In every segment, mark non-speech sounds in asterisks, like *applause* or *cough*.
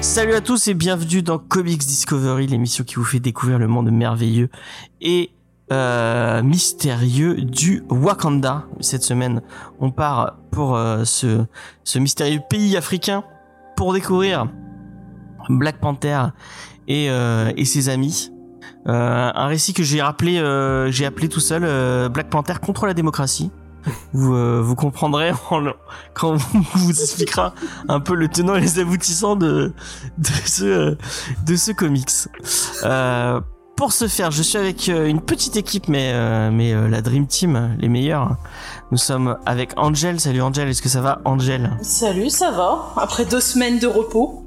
Salut à tous et bienvenue dans Comics Discovery, l'émission qui vous fait découvrir le monde merveilleux et euh, mystérieux du Wakanda. Cette semaine, on part pour euh, ce mystérieux pays africain découvrir Black Panther et, euh, et ses amis. Euh, un récit que j'ai rappelé, euh, j'ai appelé tout seul euh, Black Panther contre la démocratie. Vous, vous comprendrez *laughs* quand on vous expliquera un peu le tenant et les aboutissants de, ce, de ce comics. Pour ce faire, je suis avec euh, une petite équipe, mais, euh, mais euh, la Dream Team, les meilleurs. Nous sommes avec Angel. Salut Angel, est-ce que ça va Angel? Salut, ça va Après deux semaines de repos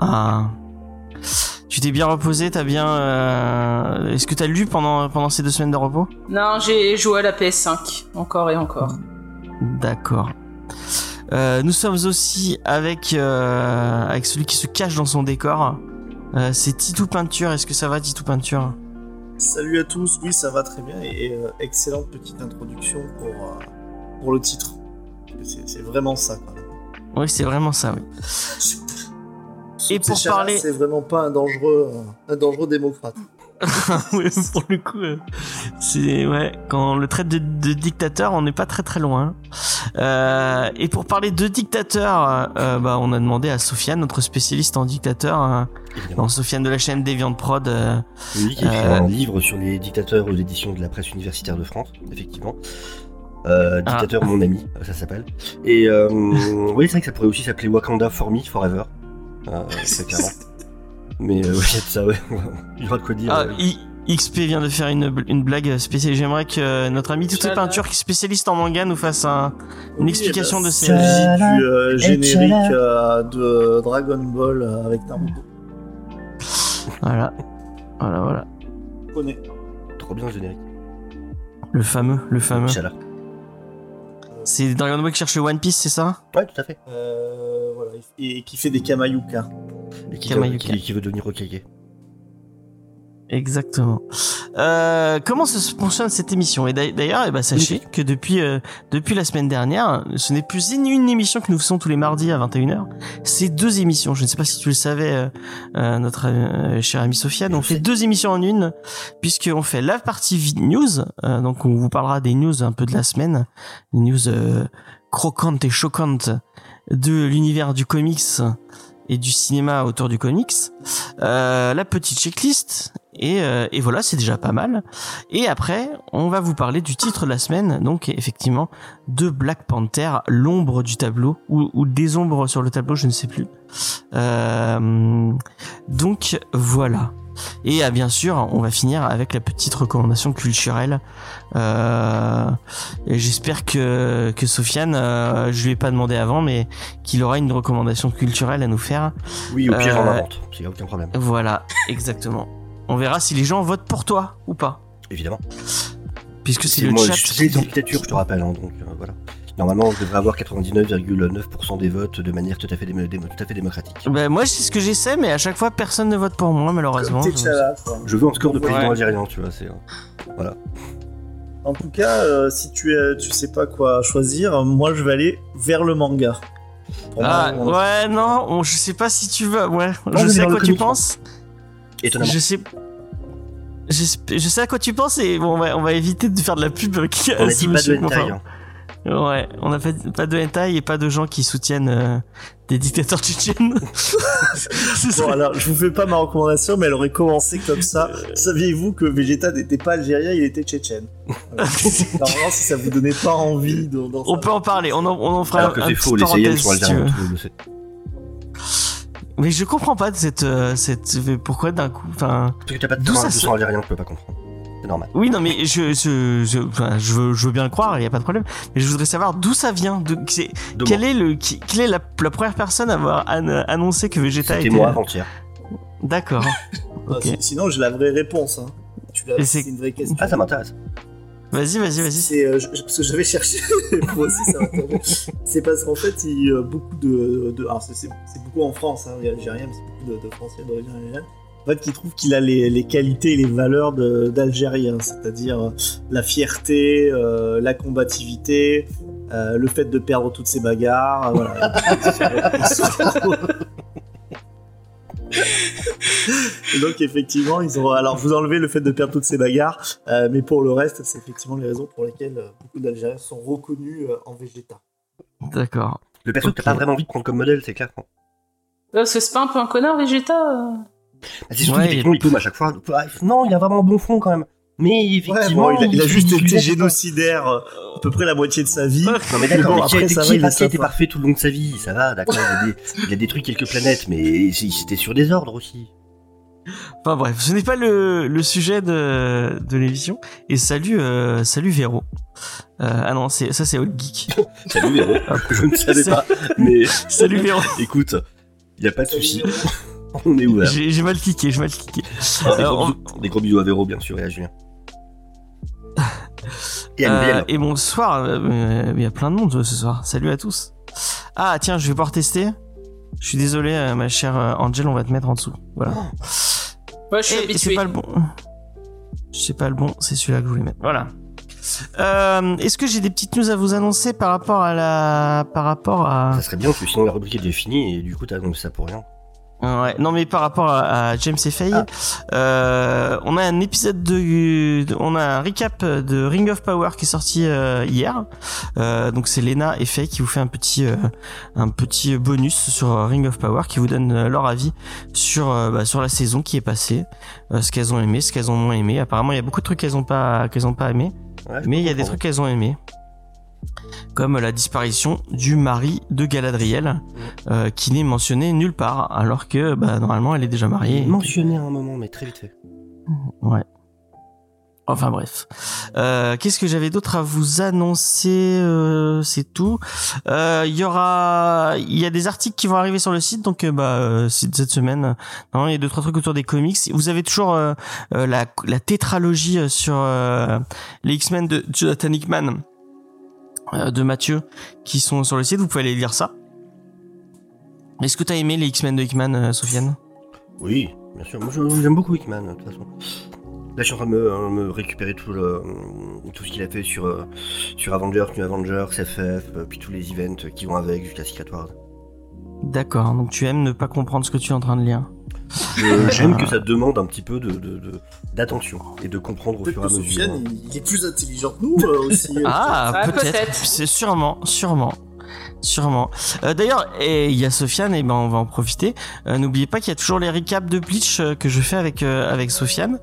Ah. Tu t'es bien reposé, t'as bien... euh, Est-ce que t'as lu pendant, pendant ces deux semaines de repos? Non, j'ai joué à la PS5, encore et encore. D'accord. Nous sommes aussi avec, avec celui qui se cache dans son décor. Euh, c'est Titou Peinture. Est-ce que ça va, Titou Peinture? Salut à tous, oui ça va très bien et euh, excellente petite introduction pour, euh, pour le titre. C'est vraiment ça. Oui, c'est vraiment ça, oui. Et pour parler- C'est vraiment pas un dangereux, euh, un dangereux démocrate. *laughs* oui, pour le coup, euh, c'est ouais. Quand on le traite de, de dictateur, on n'est pas très très loin. Euh, et pour parler de dictateur, euh, bah, on a demandé à Sofiane, notre spécialiste en dictateur, dans Sofiane de la chaîne Deviant Prod. Oui, qui a écrit un livre sur les dictateurs aux éditions de la presse universitaire de France, effectivement. Ah. dictateur, mon ami, ça s'appelle. Et *laughs* oui, c'est vrai que ça pourrait aussi s'appeler Wakanda for me, forever. *laughs* Clairement. Mais euh, ouais, il y a de ça, ouais. Il y aura de quoi dire. Ah, euh. I- XP vient de faire une, une blague spéciale. J'aimerais que euh, notre ami Toutes Tchala. Peinture, qui est spécialiste en manga, nous fasse un, une Oui, explication ben, de ces. du euh, générique euh, de Dragon Ball euh, avec Naruto. Voilà. Voilà, voilà. Je connais. Trop bien le générique. Le fameux, le fameux. Inch'Allah. C'est Dragon Ball qui cherche le One Piece, c'est ça? Ouais, tout à fait. Euh, voilà, et qui fait des Kamayuka. Et qui, qui, qui veut devenir Okage. Exactement. Euh, comment se fonctionne cette émission? Et d'ailleurs, eh ben, sachez que depuis euh, depuis la semaine dernière, ce n'est plus une, émission que nous faisons tous les mardis à 21h. C'est deux émissions. Je ne sais pas si tu le savais, euh, euh, notre euh, cher ami Sofiane. On fait deux émissions en une, puisqu'on fait la partie news. euh, donc, on vous parlera des news un peu de la semaine, les news euh, croquantes et choquantes de l'univers du comics et du cinéma autour du comics. Euh, la petite checklist et, euh, et voilà, c'est déjà pas mal. Et après, on va vous parler du titre de la semaine, donc effectivement de Black Panther, l'ombre du tableau ou, des ombres sur le tableau, je ne sais plus. Euh, donc voilà. Et ah, bien sûr, on va finir avec la petite recommandation culturelle. Euh, j'espère que que Sofiane, euh, je lui ai pas demandé avant, mais qu'il aura une recommandation culturelle à nous faire. Oui, au pire, Euh, invente. Il y a aucun problème. Voilà, exactement. On verra si les gens votent pour toi ou pas. Évidemment. Puisque c'est le moi, chat. c'est une dictature, je te rappelle. hein, donc euh, voilà. Normalement, je devrais avoir 99,9% des votes de manière tout à fait, démo- démo- tout à fait démocratique. Ben, moi, c'est ce que j'essaie, mais à chaque fois, personne ne vote pour moi, malheureusement. Comme. Je veux un score de président Ouais. algérien, tu vois. C'est euh, En tout cas, euh, si tu, es, tu sais pas quoi choisir, moi je vais aller vers le manga. Pour Ah, moi, ouais, non, on- je sais pas si tu veux. Ouais, Non, je sais à quoi tu penses. étonnamment. Je sais. Je, je sais à quoi tu penses et bon, on va, on va éviter de faire de la pub. qui- On à a dit *laughs* pas de monsieur, hentai. enfin, hein. Ouais, on n'a pas, pas de hentai et pas de gens qui soutiennent euh, des dictateurs tchétchènes. *laughs* C'est. Bon, alors, je vous fais pas ma recommandation, mais elle aurait commencé comme ça. Saviez-vous que Vegeta n'était pas algérien, il était tchétchène? *laughs* Normalement, si ça vous donnait pas envie de. d'en On peut en parler, on en, on en fera Alors que un c'est petit faux, les Saiyans sont algériens. Mais je comprends pas de cette, euh, cette, pourquoi d'un coup, enfin, Parce que t'as pas de train ça algérien, tu peux pas comprendre. Normal. oui, non, mais je, je, je, enfin, je veux, je veux bien le croire, il y a pas de problème. Mais je voudrais savoir d'où ça vient, de, quelle est le, qui, quelle est la, la première personne à avoir an- annoncé que Vegeta C'était était. moi avant-hier. D'accord. *laughs* Ah, Sinon, j'ai la vraie réponse. Hein. C'est- une vraie question. Ah, ça m'intéresse. Vas-y, vas-y, vas-y. C'est euh, je- parce que j'avais cherché. *laughs* Moi aussi, ça. C'est parce qu'en fait, il y a beaucoup de. de alors, c'est beaucoup en France, hein, il y a algérien, mais c'est beaucoup de, de Français d'origine algérienne. En fait, qui trouvent qu'il a les, les qualités et les valeurs d'Algérien, c'est-à-dire euh, la fierté, euh, la combativité, euh, le fait de perdre toutes ses bagarres. euh, voilà. *laughs* Et donc effectivement, ils ont alors vous enlevez le fait de perdre toutes ces bagarres, euh, mais pour le reste, c'est effectivement les raisons pour lesquelles euh, beaucoup d'Algériens sont reconnus euh, en Vegeta. D'accord. Le perso que t'as pas vraiment envie de prendre comme modèle, c'est clair. Parce que c'est pas un peu un connard, Vegeta euh c'est surtout Ouais, il peut à chaque fois. Ah, Non, il a vraiment un bon fond quand même. Mais Ouais, effectivement, bon, il, a, il a juste été génocidaire euh, à peu près la moitié de sa vie. Non mais d'accord, bon, mais qui a après, été, ça qui va, il parfait tout le long de sa vie, ça va, d'accord, il, a des- il a détruit quelques planètes, mais c'était sur des ordres aussi. Enfin bref, ce n'est pas le, le sujet de, de l'émission. Et salut, euh, salut Véro. Euh, ah non, ça c'est Old Geek. *laughs* Salut Véro, je ne savais pas, mais Salut Véro. écoute, il y a pas de souci, *laughs* on est ouvert. J'ai, j'ai mal cliqué, j'ai mal cliqué. Ah, des, Euh, gros on- bisous, des gros bisous à Véro, bien sûr, et à Julien. *laughs* Et à Euh, et bonsoir, euh, euh, il y a plein de monde ce soir. Salut à tous. Ah tiens, je vais pouvoir tester. Je suis désolé, ma chère Angel, on va te mettre en dessous. Voilà. Ouais, je suis Eh, c'est habitué. pas le bon. C'est pas le bon, c'est celui-là que je voulais mettre. Voilà. Euh, Est-ce que j'ai des petites news à vous annoncer par rapport à la, par rapport à, Ça serait bien, parce que sinon la rubrique est finie, et du coup t'as annoncé ça pour rien. Ouais, non mais par rapport à, à James et Faye, Ah. euh, on a un épisode de, on a un recap de Ring of Power qui est sorti euh, hier. Euh, donc c'est Lena et Faye qui vous fait un petit, euh, un petit bonus sur Ring of Power qui vous donne leur avis sur, bah, sur la saison qui est passée, ce qu'elles ont aimé, ce qu'elles ont moins aimé. Apparemment il y a beaucoup de trucs qu'elles ont pas, qu'elles ont pas aimé, Ouais, mais il y a des trucs qu'elles ont aimé. Comme la disparition du mari de Galadriel, euh, qui n'est mentionné nulle part, alors que bah, normalement elle est déjà mariée. Mentionné à un moment, mais très vite fait. Ouais. Enfin bref. Euh, Qu'est-ce que j'avais d'autre à vous annoncer euh, C'est tout. Euh, Il y aura, il y a des articles qui vont arriver sur le site, donc euh, bah euh, cette semaine, non, il y a deux trois trucs autour des comics. Vous avez toujours euh, euh, la, la tétralogie euh, sur euh, les X-Men de Jonathan Hickman, euh, de Mathieu, qui sont sur le site. Vous pouvez aller lire ça. Est-ce que t'as aimé les X-Men de Hickman, euh, Sofiane? Oui, bien sûr. Moi, je- j'aime beaucoup Hickman, de toute façon. Là, je suis en train de me, euh, me récupérer tout, le, tout ce qu'il a fait sur, euh, sur Avengers, New Avengers, FF, euh, puis tous les events qui vont avec jusqu'à Secret Wars. D'accord. Donc tu aimes ne pas comprendre ce que tu es en train de lire? Je- J'aime que ça demande un petit peu de- de- de- d'attention et de comprendre au fur et à mesure. Sofiane, il, est plus intelligent que nous euh, aussi. euh, *laughs* Ah, Ah, peut-être. C'est sûrement, sûrement. Sûrement. Euh, D'ailleurs, et il y a Sofiane, et ben on va en profiter. Euh, N'oubliez pas qu'il y a toujours les recaps de Bleach euh, que je fais avec euh, avec Sofiane,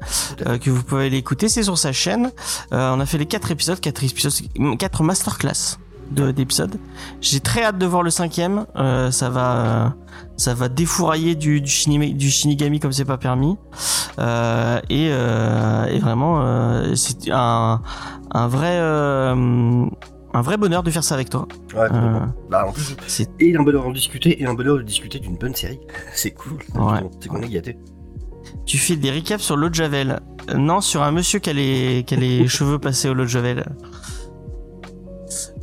euh, que vous pouvez aller écouter. C'est sur sa chaîne. Euh, on a fait les quatre épisodes, quatre épisodes, quatre masterclass d'épisodes. J'ai très hâte de voir le cinquième. Euh, ça va, euh, ça va défourailler du du, shinime- du shinigami comme c'est pas permis. Euh, et, euh, et vraiment, c'est un un vrai un vrai bonheur de faire ça avec toi. Ouais, Bah, en plus, c'est et un bonheur d'en discuter et un bonheur de discuter d'une bonne série. *laughs* C'est cool. Ouais. C'est qu'on est gâté. tu fais des recaps sur l'eau de javel. Non, sur un monsieur qui a les, qui a les *laughs* cheveux passés au lot de javel.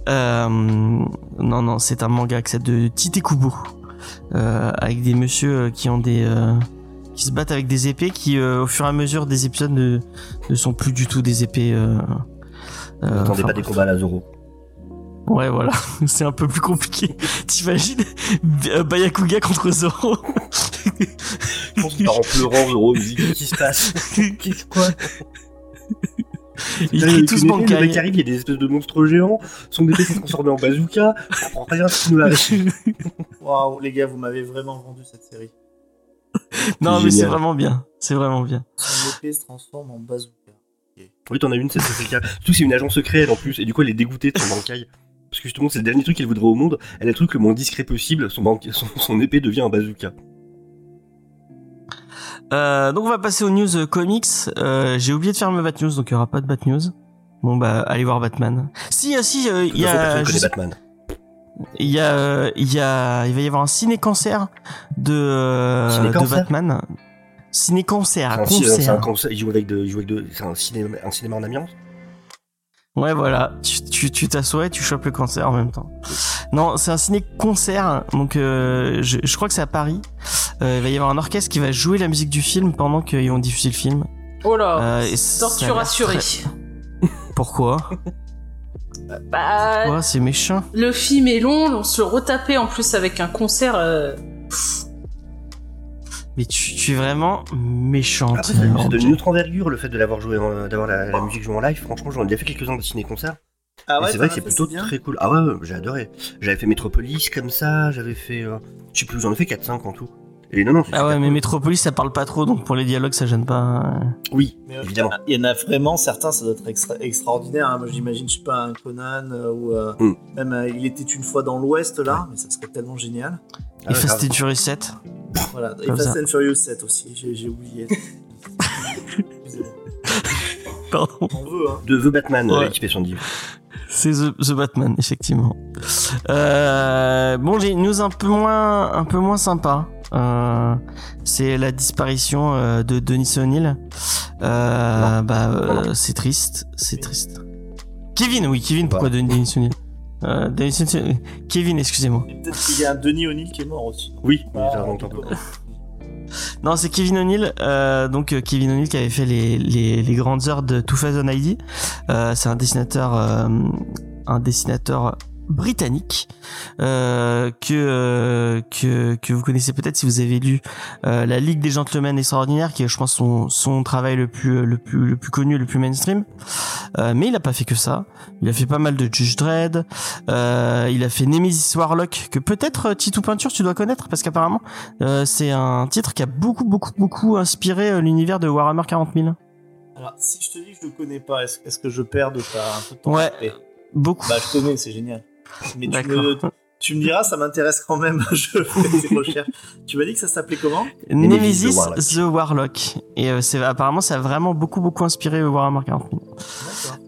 Euh, non, non, c'est un manga qui s'appelle de Tite Kubo. Euh, avec des messieurs euh, qui ont des euh, qui se battent avec des épées qui euh, au fur et à mesure des épisodes ne, ne sont plus du tout des épées euh, euh, N'attendez pas des combats à la Zoro. Ouais, voilà, *laughs* c'est un peu plus compliqué. *laughs* T'imagines Bayakuga contre Zoro Je pense en pleurant, Zoro, dit Qu'est-ce qui se passe? *laughs* Qu'est-ce quoi? Tous une épée, Le Bankai. mec arrive, il y a des espèces de monstres géants, son épée s'est transformée en bazooka, je comprends rien ce qui nous arrive. *laughs* Waouh, les gars, vous m'avez vraiment vendu cette série. Non, mais c'est vraiment bien. C'est vraiment bien. Son épée se transforme en bazooka. Oui, t'en as une, c'est c'est le cas. Surtout que c'est une agence secrète en plus, et du coup elle est dégoûtée de son bankai. Parce que justement, c'est le dernier truc qu'elle voudrait au monde. Elle a le truc le moins discret possible, son, son épée devient un bazooka. Euh, donc on va passer aux news euh, comics. Euh, J'ai oublié de faire mes Bat News, donc il y aura pas de Bat News. Bon bah allez voir Batman. Si, euh, si, euh, il y a, il y a, il y a, il va y avoir un ciné cancer de euh, de Batman. Ciné cancer, C'est un, concert. concert- il joue avec de, il joue avec de, c'est un cinéma, un cinéma en ambiance Ouais, voilà. Tu tu tu t'assois et tu chopes le cancer en même temps. Non, c'est un ciné-concert. Donc, euh, je, je crois que c'est à Paris. Euh, il va y avoir un orchestre qui va jouer la musique du film pendant qu'ils vont diffuser le film. Oh là, Euh, torture assurée. très- Pourquoi? *laughs* Bah, Pourquoi? C'est méchant. le film est long, on se le retapait en plus avec un concert. euh, Mais tu, tu es vraiment méchante. Après, donne une autre envergure le fait de l'avoir joué, en- d'avoir la, la musique jouée en live. Franchement, j'en ai déjà fait quelques-uns de ciné-concert. Ah c'est vrai que c'est plutôt très cool. Ah ouais, j'ai adoré. J'avais fait Metropolis comme ça, j'avais fait. euh, je sais plus, j'en ai fait 4-5 en tout. Et non, non, c'est Ah ouais, mais cool. Metropolis ça parle pas trop, donc pour les dialogues ça gêne pas. Oui, Mais, euh, évidemment. Il y en a vraiment certains, ça doit être extra- extraordinaire. hein. Moi, j'imagine, je sais pas, un Conan euh, ou euh, Mm. même euh, il était une fois dans l'Ouest là, mais ça serait tellement génial. Ah Et ouais, Fast and Furious 7. Voilà. Et Comme Fast ça. and Furious 7 aussi, j'ai oublié. *laughs* Pardon. On veut, hein. De The Batman, Ouais. euh, l'équipe 70. C'est The, The Batman, effectivement. Euh, bon, j'ai une news un peu moins, un peu moins sympa. Euh, c'est la disparition euh, de Denis O'Neill. Euh, bah, euh, c'est triste, c'est triste. Kevin, oui, Kevin, pourquoi Denis O'Neill? Euh, Kevin, excusez-moi. Peut-être qu'il y a un Denis O'Neill qui est mort aussi. Oui, Ah, remonte un peu. *laughs* Non, c'est Kevin O'Neill. Euh, donc euh, Kevin O'Neill qui avait fait les, les, les grandes heures de 2000 ID. Euh, c'est un dessinateur, euh, un dessinateur britannique euh, que euh, que que vous connaissez peut-être si vous avez lu euh, la Ligue des Gentlemen Extraordinaires qui est je pense son son travail le plus le plus le plus connu le plus mainstream. Euh, mais il a pas fait que ça. Il a fait pas mal de Judge Dredd. Euh, il a fait Nemesis Warlock que peut-être euh, Titou Peinture tu dois connaître parce qu'apparemment euh, c'est un titre qui a beaucoup beaucoup beaucoup inspiré euh, l'univers de Warhammer 40 000 Alors, si je te dis que je le connais pas, est-ce est-ce que je perds de ta, un peu de ton Ouais. beaucoup. Bah, je connais, c'est génial. Mais tu me, tu me diras, ça m'intéresse quand même. *laughs* je fais des recherches. Tu m'as dit que ça s'appelait comment? Nemesis the Warlock. the Warlock et euh, c'est apparemment ça a vraiment beaucoup beaucoup inspiré Warhammer 40 000 D'accord.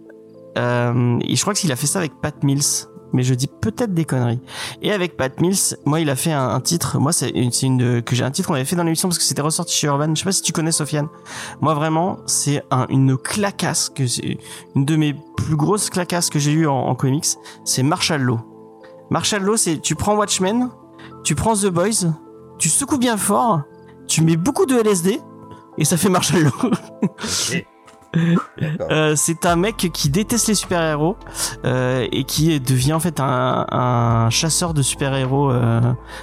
Euh, et je crois qu'il a fait ça avec Pat Mills, mais je dis peut-être des conneries. Et avec Pat Mills, moi, il a fait un, titre. Moi, c'est une, une que j'ai un titre qu'on avait fait dans l'émission parce que c'était ressorti chez Urban. Je sais pas si tu connais Sofiane. Moi, vraiment, c'est un, une clacasse que c'est une de mes plus grosses clacasses que j'ai eues en, en comics. C'est Marshall Law. Marshall Law, c'est tu prends Watchmen, tu prends The Boys, tu secoues bien fort, tu mets beaucoup de LSD et ça fait Marshall Law. Euh, c'est un mec qui déteste les super-héros euh, et qui devient en fait un, un chasseur de super-héros euh,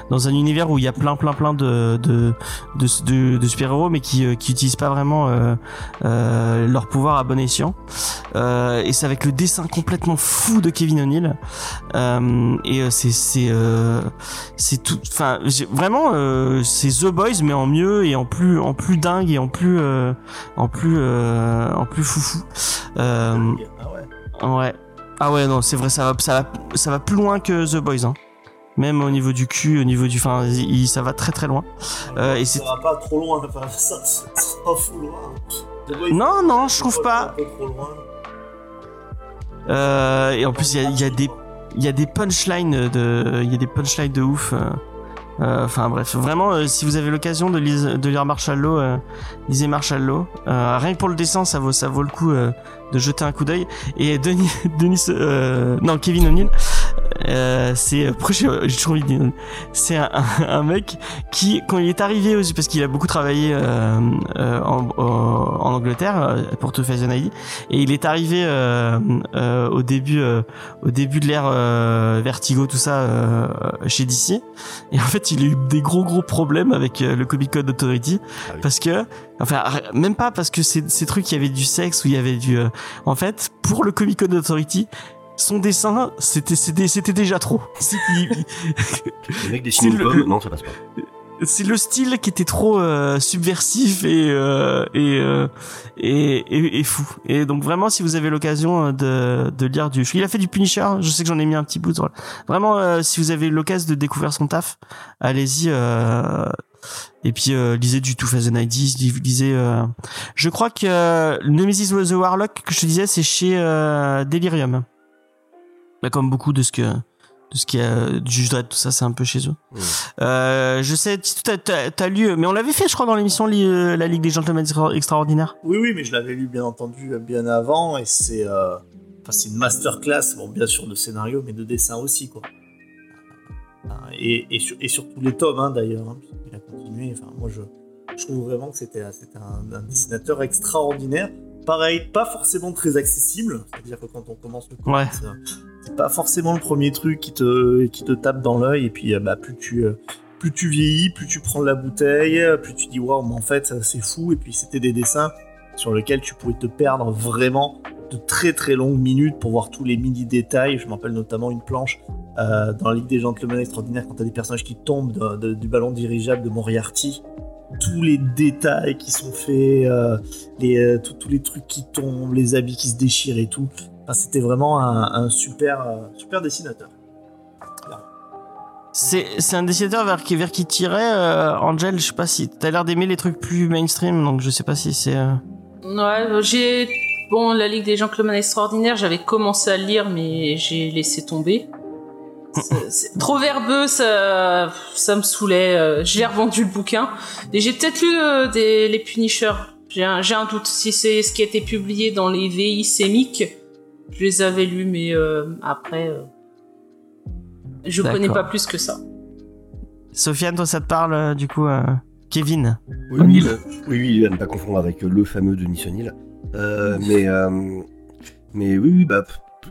dans un univers où il y a plein plein plein de de, de, de- super-héros mais qui euh, qui utilisent pas vraiment euh, euh, leur pouvoir à bon escient. Et c'est avec le dessin complètement fou de Kevin O'Neill et c'est c'est c'est tout enfin vraiment c'est The Boys mais en mieux et en plus en plus dingue et en plus en plus en plus foufou Ah ouais. ouais ah ouais non c'est vrai ça va ça va ça va plus loin que The Boys hein. même au niveau du cul au niveau du enfin il- ça va très très loin Euh, et ça c'est- va pas trop loin. Enfin, ça, ça va fou loin. The Boys, non non je trouve pas Un peu trop loin. Euh, et en plus, il y a, il y a des, il y a des punchlines de, il y a des punchlines de ouf. euh, Enfin bref, vraiment, euh, si vous avez l'occasion de, de lire Marshall Law, euh, lisez Marshall Law. Euh, rien que pour le dessin, ça vaut, ça vaut le coup euh, de jeter un coup d'œil. Et Denis, *laughs* Denis, euh, non, Kevin O'Neill, euh, c'est, pourquoi j'ai toujours envie de dire, c'est un, un, mec qui, quand il est arrivé, aux, parce qu'il a beaucoup travaillé euh, euh, en, en, Angleterre euh, pour Face the ID, et il est arrivé euh, euh, au début, euh, au début de l'ère euh, Vertigo, tout ça, euh, chez DC. Et en fait, il a eu des gros gros problèmes avec euh, le Comic Code Authority Ah oui. parce que, enfin, même pas parce que c'est ces trucs, il y avait du sexe ou il y avait du, euh, en fait, pour le Comic Code Authority. Son dessin, c'était c'était c'était déjà trop. *laughs* Il- Le mec dessine une pomme, non, ça passe pas. c'est le style qui était trop euh, subversif et euh, et, euh, et et et fou. Et donc vraiment, si vous avez l'occasion euh, de de lire du, il a fait du Punisher. Je sais que j'en ai mis un petit bout. sur- Vraiment, euh, si vous avez l'occasion de découvrir son taf, allez-y. Euh, et puis euh, lisez du Two Thousand ID, lisez. Euh, je crois que euh, Nemesis the Warlock que je te disais, c'est chez euh, Delirium. Bah, comme beaucoup de ce que de ce qui a du Judge Dredd, tout ça, c'est un peu chez eux. Mmh. Euh, je sais, tu t'as lu, mais on l'avait fait, je crois, dans l'émission euh, La Ligue des Gentlemen Extra- Extraordinaires. Oui, oui, mais je l'avais lu bien entendu bien avant et c'est. euh, c'est une masterclass, bon, bien sûr, de scénario, mais de dessin aussi, quoi. Euh, Et, et, sur, et sur tous les tomes, hein, d'ailleurs, hein, puisqu'il a continué. Enfin, moi, je, je trouve vraiment que c'était c'était un, un dessinateur extraordinaire. Pareil, pas forcément très accessible, c'est-à-dire que quand on commence le Ouais. C'est pas forcément le premier truc qui te, qui te tape dans l'œil, et puis euh, bah, plus tu. euh, plus tu vieillis, plus tu prends la bouteille, euh, plus tu dis waouh, mais en fait c'est fou. Et puis c'était des dessins sur lesquels tu pouvais te perdre vraiment de très très longues minutes pour voir tous les mini détails. Je me rappelle notamment une planche dans la Ligue des Gentlemen Extraordinaires quand t'as des personnages qui tombent de- de- du ballon dirigeable de Moriarty. Tous les détails qui sont faits, les, tous les trucs qui tombent, les habits qui se déchirent et tout. Enfin, c'était vraiment un, un super, euh, super dessinateur. C'est un dessinateur vers qui vers qui tirait euh, Angel. Je sais pas si t'as l'air d'aimer les trucs plus mainstream, donc je sais pas si c'est. euh, Ouais, j'ai bon la Ligue des Gentlemen Extraordinaires, j'avais commencé à le lire, mais j'ai laissé tomber. *laughs* Trop verbeux, ça, ça me saoulait. J'ai revendu le bouquin. Et j'ai peut-être lu euh, des, les Punishers. J'ai un, j'ai un doute si c'est ce qui a été publié dans les VI sémiques. Je les avais lus, mais euh, après, euh, je connais pas plus que ça. Sofiane, toi, ça te parle euh, du coup, euh, Kevin? Oui, oui, le- oui, oui, à ne pas confondre avec le fameux Denis O'Neill. Euh, mais, euh, mais oui, oui, bah,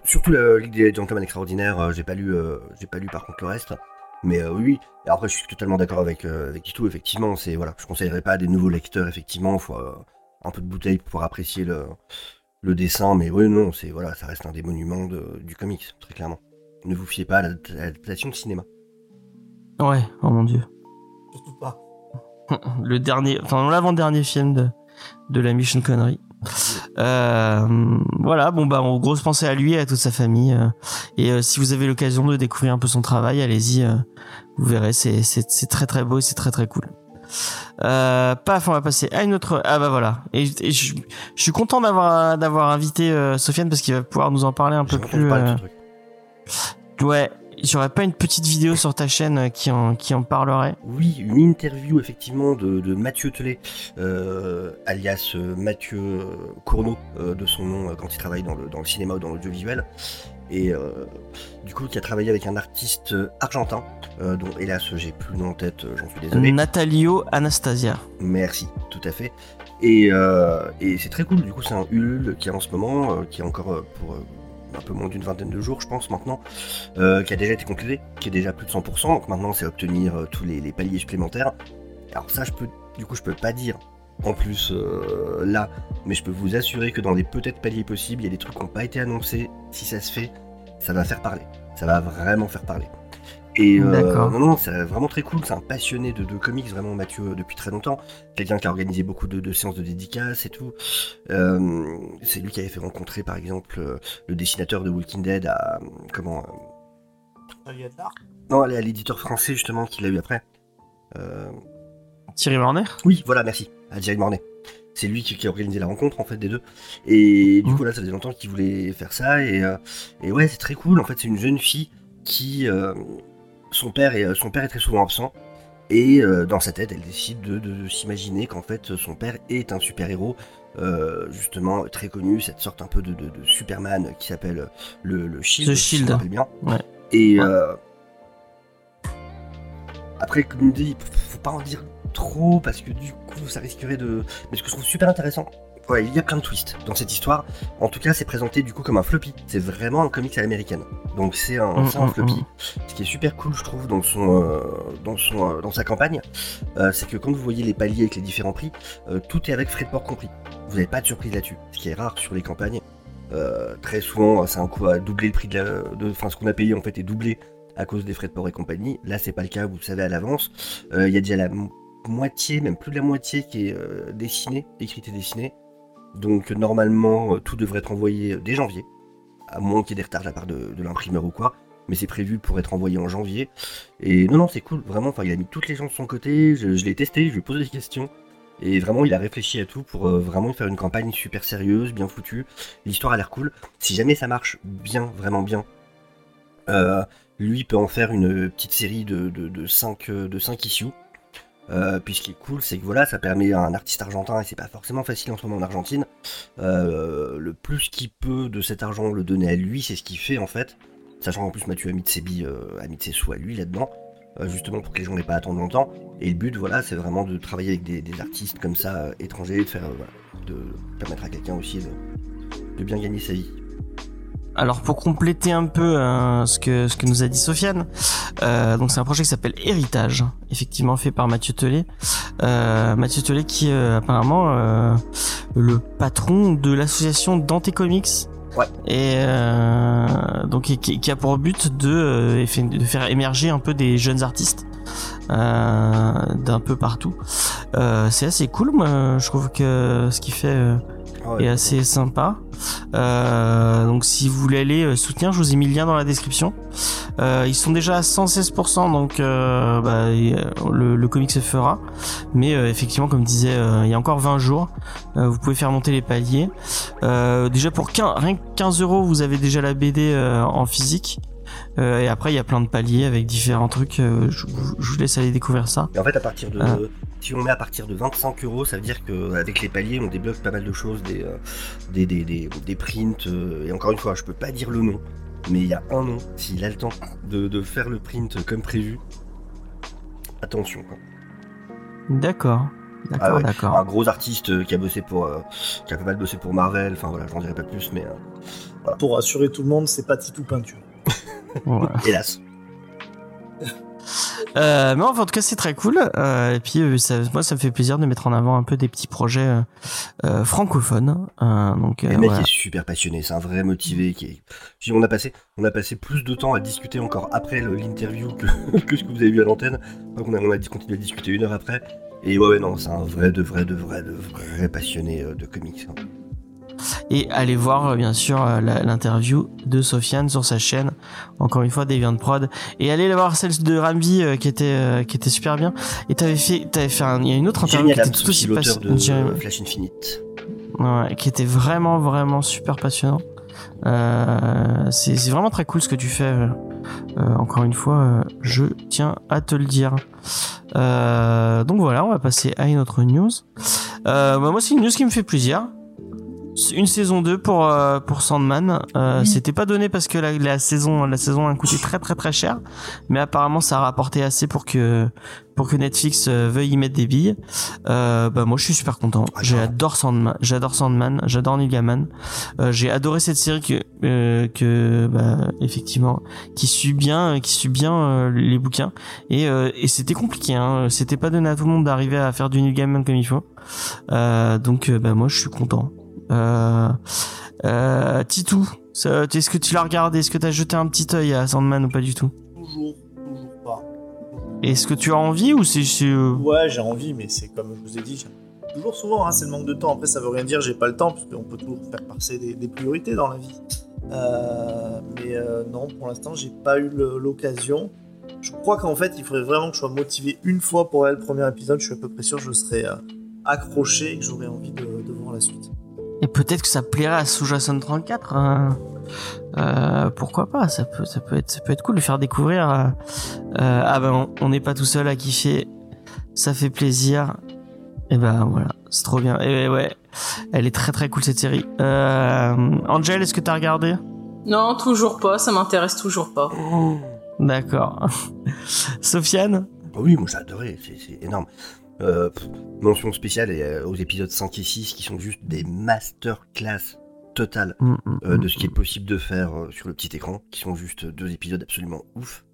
surtout la Ligue des Gentlemen Extraordinaires, euh, j'ai pas lu, euh, j'ai pas lu par contre le reste. Mais euh, oui, oui. Et après, je suis totalement d'accord avec, euh, avec effectivement. C'est, voilà, je conseillerais pas à des nouveaux lecteurs, effectivement. Faut euh, un peu de bouteille pour pouvoir apprécier le, le dessin. Mais oui, non, c'est, voilà, ça reste un des monuments de- du comics, très clairement. Ne vous fiez pas à la- à l'adaptation de cinéma. Ouais, oh mon dieu. Surtout pas. *laughs* Le dernier, enfin l'avant-dernier film de, de la Mission Connery. Euh, voilà, bon bah en grosse pensée à lui et à toute sa famille. euh, et euh, si vous avez l'occasion de découvrir un peu son travail, allez-y, euh, vous verrez, c'est c'est c'est très très beau, et c'est très très cool. Euh, paf, on va passer à une autre. Ah bah voilà. Et, et je, je suis content d'avoir d'avoir invité euh, Sofiane parce qu'il va pouvoir nous en parler un peu plus. euh, truc. Ouais, j'aurais pas une petite vidéo sur ta chaîne euh, qui en qui en parlerait. Oui, une interview effectivement de, de Mathieu Tellet, euh, alias Mathieu Cournot de son nom quand il travaille dans le, dans le cinéma ou dans l'audiovisuel. Et euh, du coup, qui a travaillé avec un artiste euh, argentin, euh, dont hélas j'ai plus le nom en tête, j'en suis désolé. Natalio Anastasia. Merci, tout à fait. Et, euh, et c'est très cool, du coup c'est un Ulule qui est en ce moment, qui est encore pour un peu moins d'une vingtaine de jours je pense maintenant, qui a déjà été complété, qui est déjà plus de 100%, donc maintenant c'est obtenir tous les, les paliers supplémentaires. Alors ça je peux, du coup je peux pas dire en plus euh, là, mais je peux vous assurer que dans les peut-être paliers possibles, il y a des trucs qui n'ont pas été annoncés, si ça se fait, ça va faire parler, ça va vraiment faire parler. Et euh, D'accord. non, non, c'est vraiment très cool. C'est un passionné de, de comics, vraiment Mathieu, depuis très longtemps. Quelqu'un qui a organisé beaucoup de, de séances de dédicaces et tout. Euh, c'est lui qui avait fait rencontrer, par exemple, euh, le dessinateur de Walking Dead à euh, comment euh, Il y a de l'art. Non, à l'éditeur français justement qu'il a eu après. Euh, Thierry Morner oui, voilà, merci. À Jerry Mornay. C'est lui qui, qui a organisé la rencontre en fait des deux. Et du Mhm. coup là, ça faisait longtemps qu'il voulait faire ça. Et, euh, et ouais, c'est très cool. En fait, c'est une jeune fille qui euh, son père est son père est très souvent absent. Et euh, dans sa tête, elle décide de, de s'imaginer qu'en fait son père est un super héros, justement très connu, cette sorte un peu de, de- de Superman qui s'appelle le, le Shield. Si me Shield. rappelle bien. Ouais. Et Ouais. euh, après, comme dit, faut pas en dire trop parce que du coup, ça risquerait de. Mais ce que je trouve super intéressant, ouais, il y a plein de twists dans cette histoire. En tout cas, c'est présenté du coup comme un floppy. C'est vraiment un comics à l'américaine. Donc c'est un, Mm, un mm, floppy. mm. Ce qui est super cool, je trouve, dans son, euh, dans son, euh, dans sa campagne, euh, c'est que quand vous voyez les paliers avec les différents prix, tout est avec frais de port compris. Vous n'avez pas de surprise là-dessus, ce qui est rare sur les campagnes. Très souvent, c'est un coup à doubler le prix de, la- de, enfin, ce qu'on a payé en fait est doublé à cause des frais de port et compagnie. Là, c'est pas le cas, vous le savez à l'avance. Il y a déjà la moitié, même plus de la moitié, qui est euh, dessinée, écrite et dessinée. Donc normalement, euh, tout devrait être envoyé euh, dès janvier, à moins qu'il y ait des retards de la part de, l'imprimeur ou quoi. Mais c'est prévu pour être envoyé en janvier. Et non, non, c'est cool, vraiment. Enfin, il a mis toutes les gens de son côté. Je, l'ai testé, je lui ai posé des questions. Et vraiment, il a réfléchi à tout pour vraiment faire une campagne super sérieuse, bien foutue. L'histoire a l'air cool. Si jamais ça marche bien, vraiment bien, lui peut en faire une petite série de, de, de 5, de cinq issues. Euh, puis ce qui est cool, c'est que voilà, ça permet à un artiste argentin, et c'est pas forcément facile en ce moment en Argentine, euh, le plus qu'il peut de cet argent le donner à lui, c'est ce qu'il fait en fait. Sachant qu'en plus Mathieu a mis de ses billes, euh, a mis de ses sous à lui là-dedans, euh, justement pour que les gens n'aient pas à longtemps. Et le but, voilà, c'est vraiment de travailler avec des, artistes comme ça, euh, étrangers, de faire, euh, de permettre à quelqu'un aussi de bien gagner sa vie. Alors pour compléter un peu euh, ce que ce que nous a dit Sofiane, euh, donc c'est un projet qui s'appelle Héritage, effectivement fait par Mathieu Tellet. Euh, Mathieu Tellet qui est apparemment euh, le patron de l'association Dante Comics. Ouais. Et euh, donc qui, qui a pour but de faire émerger un peu des jeunes artistes euh, d'un peu partout. Euh, c'est assez cool, moi je trouve que ce qu'il fait ouais. est assez sympa. Euh, donc si vous voulez aller euh, soutenir, je vous ai mis le lien dans la description. Euh, ils sont déjà à 116%, donc euh, bah, et, euh, le, le comic se fera. Mais euh, effectivement, comme disait, euh, il y a encore 20 jours, euh, vous pouvez faire monter les paliers. Euh, déjà pour 15, rien que 15 euros, vous avez déjà la BD euh, en physique. Euh, et après, il y a plein de paliers avec différents trucs. euh, je, vous- je vous laisse aller découvrir ça. Et en fait, à partir de, Ah. Si on met à partir de 25 euros, ça veut dire qu'avec les paliers, on débloque pas mal de choses, des, euh, des, des, des, des prints. euh, et encore une fois, je peux pas dire le nom, mais il y a un nom. S'il a le temps de, de faire le print comme prévu, attention. quoi. D'accord. D'accord, Ah ouais, d'accord. Un gros artiste euh, qui a bossé pour, euh, qui a pas mal bossé pour Marvel. Enfin voilà, j'en dirai pas plus, mais euh, Pour rassurer tout le monde, c'est pas Titou Peinture. *laughs* Hélas. Euh, mais enfin, en tout cas, c'est très cool. Euh, et puis, euh, ça, moi, ça me fait plaisir de mettre en avant un peu des petits projets francophones. Donc, le mec voilà. est super passionné, c'est un vrai motivé. Qui est... On a passé, on a passé plus de temps à discuter encore après l'interview que, *laughs* que ce que vous avez vu à l'antenne. Donc on a, on a dit- continué à discuter une heure après. Et ouais, ouais, non, c'est un vrai, de vrai, de vrai, de vrai passionné de comics. hein. Et allez voir, euh, bien sûr, euh, l'interview de Sofiane sur sa chaîne. Encore une fois, Deviant Prod. Et allez voir celle de Rambi euh, qui était qui était super bien. Et t'avais fait, t'avais fait, un- il y a une autre interview Jeremy qui était tout aussi passionnante. Flash Infinite. Ouais, qui était vraiment vraiment super passionnant. Euh, c'est vraiment très cool ce que tu fais. euh, encore une fois, euh, je tiens à te le dire. Euh, donc voilà, on va passer à une autre news. Euh, bah moi, c'est une news qui me fait plaisir. Une saison 2 pour euh, pour Sandman. Euh, C'était pas donné parce que la, la saison la saison a coûté très très très cher, mais apparemment ça a rapporté assez pour que pour que Netflix euh, veuille y mettre des billes. Euh, bah moi je suis super content. Ah, J'adore Sandman, j'adore Sandman, j'adore Neil Gaiman. Euh, J'ai adoré cette série que euh, que bah, effectivement qui suit bien qui suit bien les bouquins et euh, et c'était compliqué. Hein. C'était pas donné à tout le monde d'arriver à faire du Neil Gaiman comme il faut. Euh, donc bah moi je suis content. Euh, euh, Titou, est-ce que tu l'as regardé Est-ce que tu as jeté un petit œil à Sandman ou pas du tout? Toujours, toujours pas. Est-ce que tu as envie ou c'est euh, Ouais, j'ai envie, mais c'est comme je vous ai dit, toujours souvent, hein, c'est le manque de temps. Après, ça veut rien dire, j'ai pas le temps, parce qu'on peut toujours faire passer des, des priorités dans la vie. Euh, mais euh, non, pour l'instant, j'ai pas eu l'occasion. Je crois qu'en fait, il faudrait vraiment que je sois motivé une fois pour aller le premier épisode. Je suis à peu près sûr que je serais euh, accroché et que j'aurais envie de, de voir la suite. Et peut-être que ça plairait à Sous-Jason 34. hein. Euh, pourquoi pas ça peut, ça peut être, ça peut être cool de faire découvrir. euh, euh, ah ben, on- on n'est pas tout seul à kiffer. Ça fait plaisir. Et ben voilà, c'est trop bien. Et ouais, elle est très très cool cette série. Euh, Angel, est-ce que t'as regardé? Non, toujours pas, ça m'intéresse toujours pas. D'accord. *laughs* Sofiane? Ah oui, moi j'ai adoré, c'est énorme. Euh, mention spéciale euh, aux épisodes 5 et 6 qui sont juste des masterclass totales Mm, mm, euh, de mm. ce qui est possible de faire sur le petit écran, qui sont juste deux épisodes absolument ouf.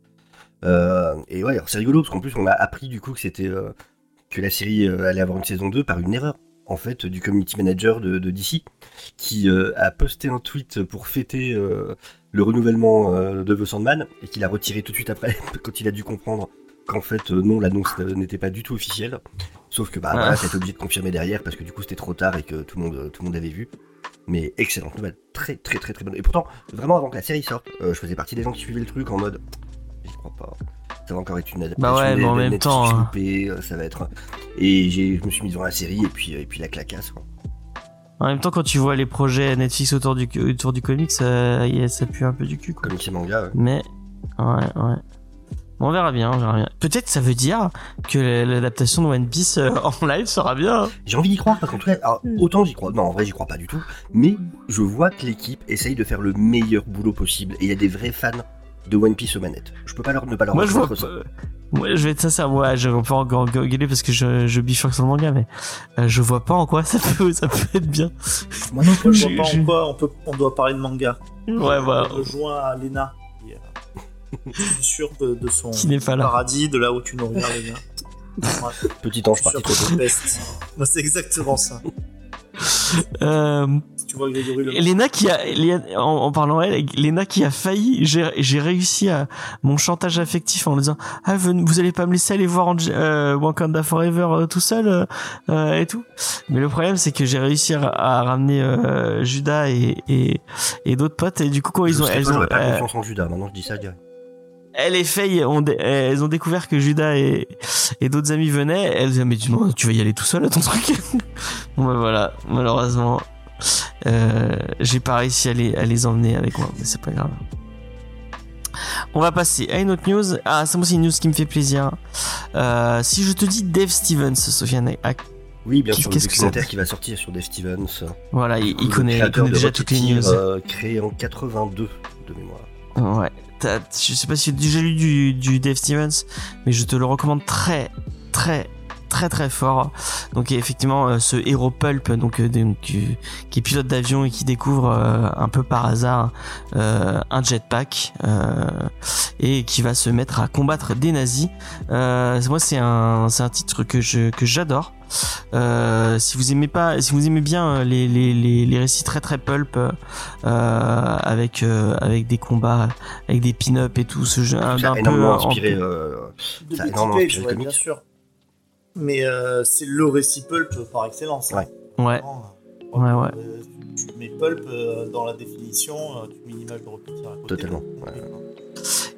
Euh, et ouais, alors c'est rigolo parce qu'en plus on a appris du coup que c'était que la série allait avoir une saison 2 par une erreur en fait du community manager de, de DC qui a posté un tweet pour fêter le renouvellement de The Sandman et qu'il a retiré tout de suite après *laughs* quand il a dû comprendre qu'en fait euh, non l'annonce euh, n'était pas du tout officielle sauf que bah Ah. voilà t'es obligé de confirmer derrière parce que du coup c'était trop tard et que tout le monde tout le monde avait vu mais excellente nouvelle, très très très très bonne. Et pourtant, vraiment avant que la série sorte, euh, je faisais partie des gens qui suivaient le truc en mode, j'y crois pas. Ça va encore être une adaptation Bah ouais, mais en même Netflix temps, hein. euh, ça va être. Et j'ai, je me suis mis devant la série et puis et puis la clacasse. Quoi. En même temps, quand tu vois les projets Netflix autour du, autour du comics, euh, ça pue un peu du cul quoi. Ces mangas. ouais. Mais, ouais, ouais. On verra bien, on verra bien. Peut-être ça veut dire que l'adaptation de One Piece euh, *laughs* en live sera bien. J'ai envie d'y croire parce qu'en tout cas, alors, Hmm. autant j'y crois. Non, en vrai, j'y crois pas du tout. Mais je vois que l'équipe essaye de faire le meilleur boulot possible et il y a des vrais fans de One Piece aux manettes. Je peux pas leur ne pas leur Moi je vois ça. pas- Moi je vais être sincère, moi je on peut encore gueuler parce que je, je bifurque sur le manga, mais euh, je vois pas en quoi ça peut, ça peut être bien. Moi non plus, je vois pas en quoi on, peut, on doit parler de manga. Ouais, voilà. Je rejoins à Lena. Qui, Je suis sûr de, de son Qui n'est pas là. paradis, de là où tu nous regardes, Lena. Ouais, *laughs* Petit ange parti trop c'est exactement ça. Euh, tu vois Grégory Le Lena qui a, Léa- en, en parlant elle, Lena qui a failli, j'ai réussi à mon chantage affectif en disant ah vous, vous allez pas me laisser aller voir Ange- euh, Wakanda Forever euh, tout seul euh, euh, et tout. Mais le problème c'est que j'ai réussi à, à ramener euh, Judas et et, et d'autres potes et du coup quand ils ont elles pas, ont pas euh, confiance en Judas. Maintenant, je dis ça, et Faye ont elles ont découvert que Judas et, et d'autres amis venaient. Elles disaient mais tu, tu vas y aller tout seul à ton truc. *laughs* bon bah voilà, malheureusement, euh, j'ai pas réussi à les, à les emmener avec moi, mais c'est pas grave. On va passer à une autre news. Ah, c'est moi aussi une news qui me fait plaisir. Euh, si je te dis Dave Stevens, Sofiane, ah, Oui, bien sûr, le documentaire qui va sortir sur Dave Stevens. voilà, il, connaît, il déjà toutes les news. euh, créé en 82 de mémoire. Ouais. Je sais pas si tu as déjà lu du, Dave Stevens, mais je te le recommande très, très, très, très fort. Donc effectivement, euh, ce héros pulp, donc, euh, euh, qui est pilote d'avion et qui découvre un peu par hasard un jetpack et qui va se mettre à combattre des nazis. Moi, c'est un, titre que j'adore. Euh, si vous aimez pas, si vous aimez bien euh, les, les, les, les récits très très pulp euh, avec euh, avec des combats, avec des pin-up et tout ce jeu, Ça d'un a peu énormément en- inspiré. euh, de Ça a énormément Page, inspiré ouais, bien sûr. Mais euh, c'est le récit pulp par excellence. Ouais. Ouais, Vraiment, ouais, ouais. euh, tu mets pulp euh, dans la définition, euh, tu mets une image de Rocketeer à côté. Totalement, ouais.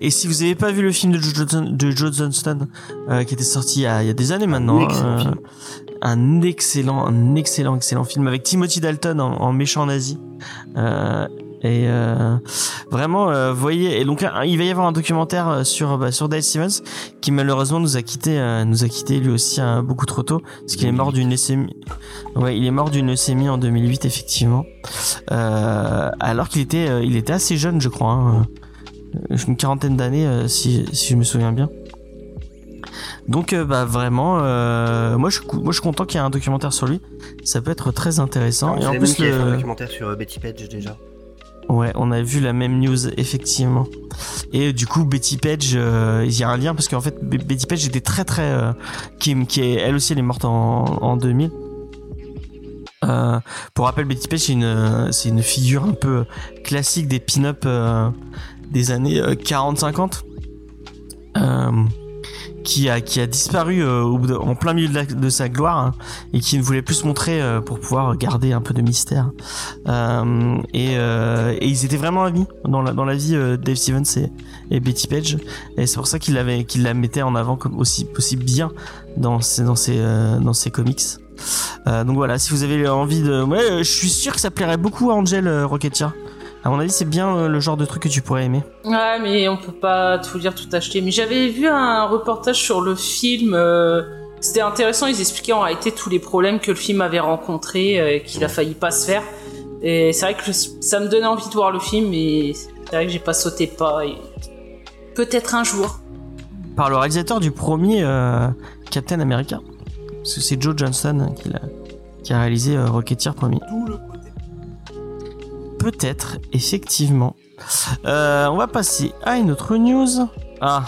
Et si vous avez pas vu le film de Joe Johnston, de Joe Johnston euh, qui était sorti il y a, il y a des années maintenant, excellent euh, un excellent, un excellent, excellent film avec Timothy Dalton en, en méchant nazi. Euh, et euh, vraiment, euh, voyez, et donc un- il va y avoir un documentaire euh, sur bah, sur Dave Stevens qui malheureusement nous a quitté, euh, nous a quitté lui aussi euh, beaucoup trop tôt parce qu'il est mort d'une leucémie. Ouais, il est mort d'une leucémie en 2008 effectivement. Euh, alors qu'il était, euh, il était assez jeune, je crois. hein. Euh, une quarantaine d'années euh, si, si je me souviens bien. Donc euh, bah vraiment, euh, moi je moi je suis content qu'il y ait un documentaire sur lui. Ça peut être très intéressant. Et en plus fait un le, documentaire sur euh, Betty Page déjà. ouais, on a vu la même news effectivement. Et du coup Betty Page, il y a un lien parce qu'en fait Be- Betty Page était très très, qui, qui est, elle aussi elle est morte en, en 2000. Euh, pour rappel, Betty Page, c'est une, une figure un peu classique des pin-up des années euh, 40-50. Euh, qui a qui a disparu euh, en plein milieu de, sa gloire hein, et qui ne voulait plus se montrer euh, pour pouvoir garder un peu de mystère Euh, et, euh, ils étaient vraiment amis dans la dans la vie euh, Dave Stevens et, et Betty Page et c'est pour ça qu'il la mettait en avant aussi aussi bien dans ses dans euh, dans comics euh, donc voilà, si vous avez envie de... Euh, je suis sûr que ça plairait beaucoup à Angel euh, Rocketeer. À mon avis, c'est bien euh, le genre de truc que tu pourrais aimer. Ouais, mais on peut pas tout lire, tout acheter. Mais j'avais vu un reportage sur le film. euh, C'était intéressant. Ils expliquaient en réalité tous les problèmes que le film avait rencontrés, euh, qu'il a failli pas se faire. Et c'est vrai que ça me donnait envie de voir le film, mais c'est vrai que j'ai pas sauté pas. et Peut-être un jour. Par le réalisateur du premier euh, Captain America. Parce que c'est Joe Johnston qui, a réalisé euh, Rocketeer premier. Tout le. Peut-être, effectivement. Euh, on va passer à une autre news. Ah,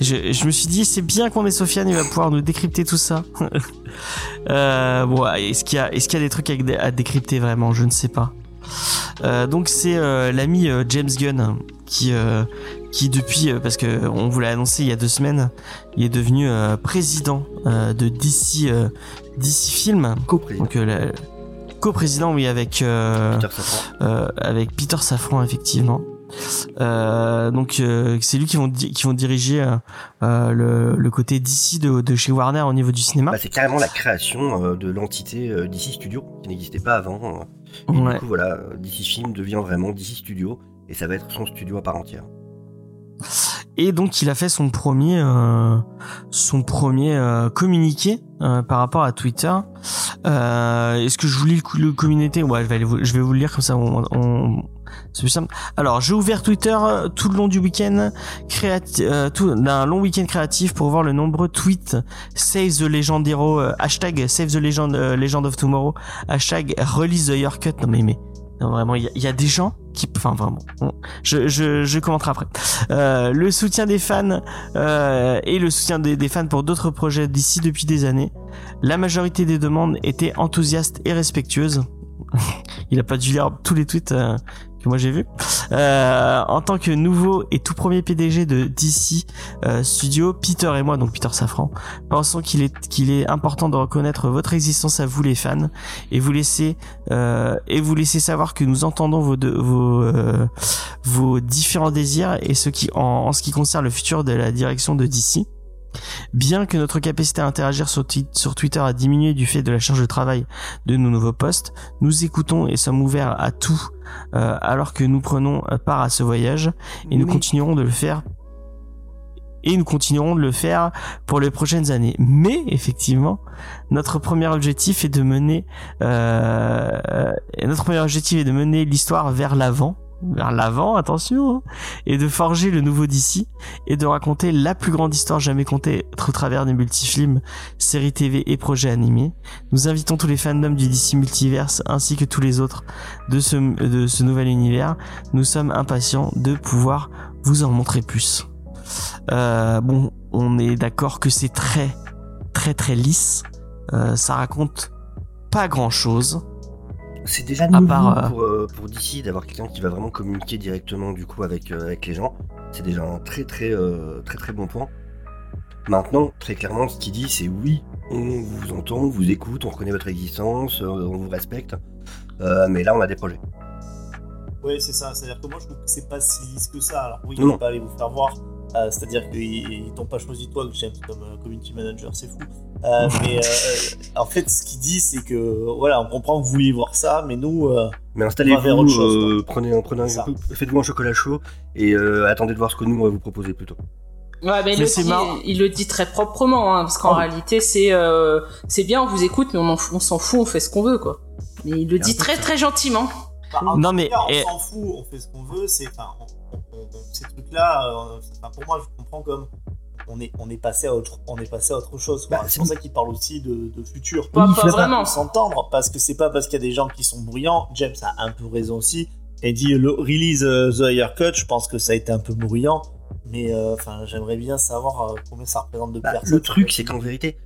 je, je me suis dit, c'est bien qu'on ait Sofiane, il va pouvoir nous décrypter tout ça. *laughs* euh, bon, est-ce qu'il y, a- est-ce qu'il y a des trucs à, dé- à décrypter vraiment? Je ne sais pas. Euh, donc c'est euh, l'ami James Gunn qui qui depuis parce que on vous l'a annoncé il y a deux semaines, il est devenu président de DC DC Film. Co-président. Donc la- co-président oui avec euh, Peter Safran. euh, avec Peter Safran effectivement. Euh, donc c'est lui qui vont qui vont diriger le, le côté DC de, de chez Warner au niveau du cinéma. Bah, c'est carrément la création de l'entité DC Studio qui n'existait pas avant. euh. Et Ouais. du coup, voilà, DC Film devient vraiment DC Studio et ça va être son studio à part entière. Et donc il a fait son premier euh, son premier euh, communiqué euh, par rapport à Twitter. Euh, Est-ce que je vous lis le, le communiqué Ouais, je vais, vous, le lire comme ça. On, on- c'est plus simple. Alors, j'ai ouvert Twitter euh, tout le long du week-end euh, d'un long week-end créatif pour voir le nombreux tweets Save the Legend Hero, hashtag Save the Legend, Legend of Tomorrow, hashtag Release the Year Cut. Non mais mais vraiment, il y, a- des gens qui, enfin vraiment, je, je, je commenterai après. Euh, le soutien des fans euh, et le soutien des, des fans pour d'autres projets d'ici depuis des années. La majorité des demandes étaient enthousiastes et respectueuses. *laughs* Il a pas dû lire tous les tweets euh, que moi j'ai vus. Euh, en tant que nouveau et tout premier PDG de DC euh, Studio, Peter et moi, donc Peter Safran, pensons qu'il est qu'il est important de reconnaître votre existence à vous les fans et vous laisser euh, et vous laisser savoir que nous entendons vos vos euh, vos différents désirs et ce qui en, en ce qui concerne le futur de la direction de DC. Bien que notre capacité à interagir sur, twi- sur Twitter a diminué du fait de la charge de travail de nos nouveaux postes, nous écoutons et sommes ouverts à tout euh, alors que nous prenons euh, part à ce voyage et nous Mais- continuerons de le faire et nous continuerons de le faire pour les prochaines années. Mais effectivement, notre premier objectif est de mener euh, notre premier objectif est de mener l'histoire vers l'avant, vers l'avant, attention, hein, et de forger le nouveau DC et de raconter la plus grande histoire jamais contée au travers des multifilms, séries TV et projets animés. Nous invitons tous les fandoms du DC Multiverse ainsi que tous les autres de ce, de ce nouvel univers. Nous sommes impatients de pouvoir vous en montrer plus. Euh, bon, on est d'accord que c'est très, très, très lisse. Euh, ça raconte pas grand chose. C'est déjà À nouveau part, euh, pour, euh, pour DC d'avoir quelqu'un qui va vraiment communiquer directement du coup avec, euh, avec les gens. C'est déjà un très très euh, très très bon point. Maintenant, très clairement, ce qu'il dit, c'est oui, on vous entend, on vous écoute, on reconnaît votre existence, euh, on vous respecte. Euh, mais là, on a des projets. Ouais, c'est ça. C'est-à-dire que moi, je trouve que c'est pas si lisse que ça. Alors, oui, non. va pas aller vous faire voir. Euh, C'est-à-dire qu'ils ils t'ont pas choisi toi, James, comme euh, community manager, c'est fou. Euh, mais euh, en fait, ce qu'il dit, c'est que voilà, on comprend que vous vouliez voir ça, mais nous, euh, Mais installez-vous, euh, prenez, un- prenez faites-vous un chocolat chaud et euh, attendez de voir ce que nous on va vous proposer plutôt. Ouais, mais il, Mais le c'est dit, marrant. il le dit très proprement, hein, parce qu'en Oh. réalité, c'est euh, c'est bien, on vous écoute, mais on en fout- on s'en fout, on fait ce qu'on veut, quoi. Mais il le dit très très gentiment. En Non, tout mais- cas, on et- s'en fout, on fait ce qu'on veut. C'est, enfin, on- ces trucs-là, euh, pour moi, je comprends comme on est, on est passé à autre, on est passé à autre chose. Bah, c'est pour ça qu'il parle aussi de, de futur. Pas, Oui, pas vraiment. S'entendre parce que c'est pas parce qu'il y a des gens qui sont bruyants. James a un peu raison aussi. Et dit le release euh, the haircut, je pense que ça a été un peu bruyant. Mais euh, enfin, j'aimerais bien savoir euh, combien ça représente de Bah, personnes. le truc, c'est qu'en vérité,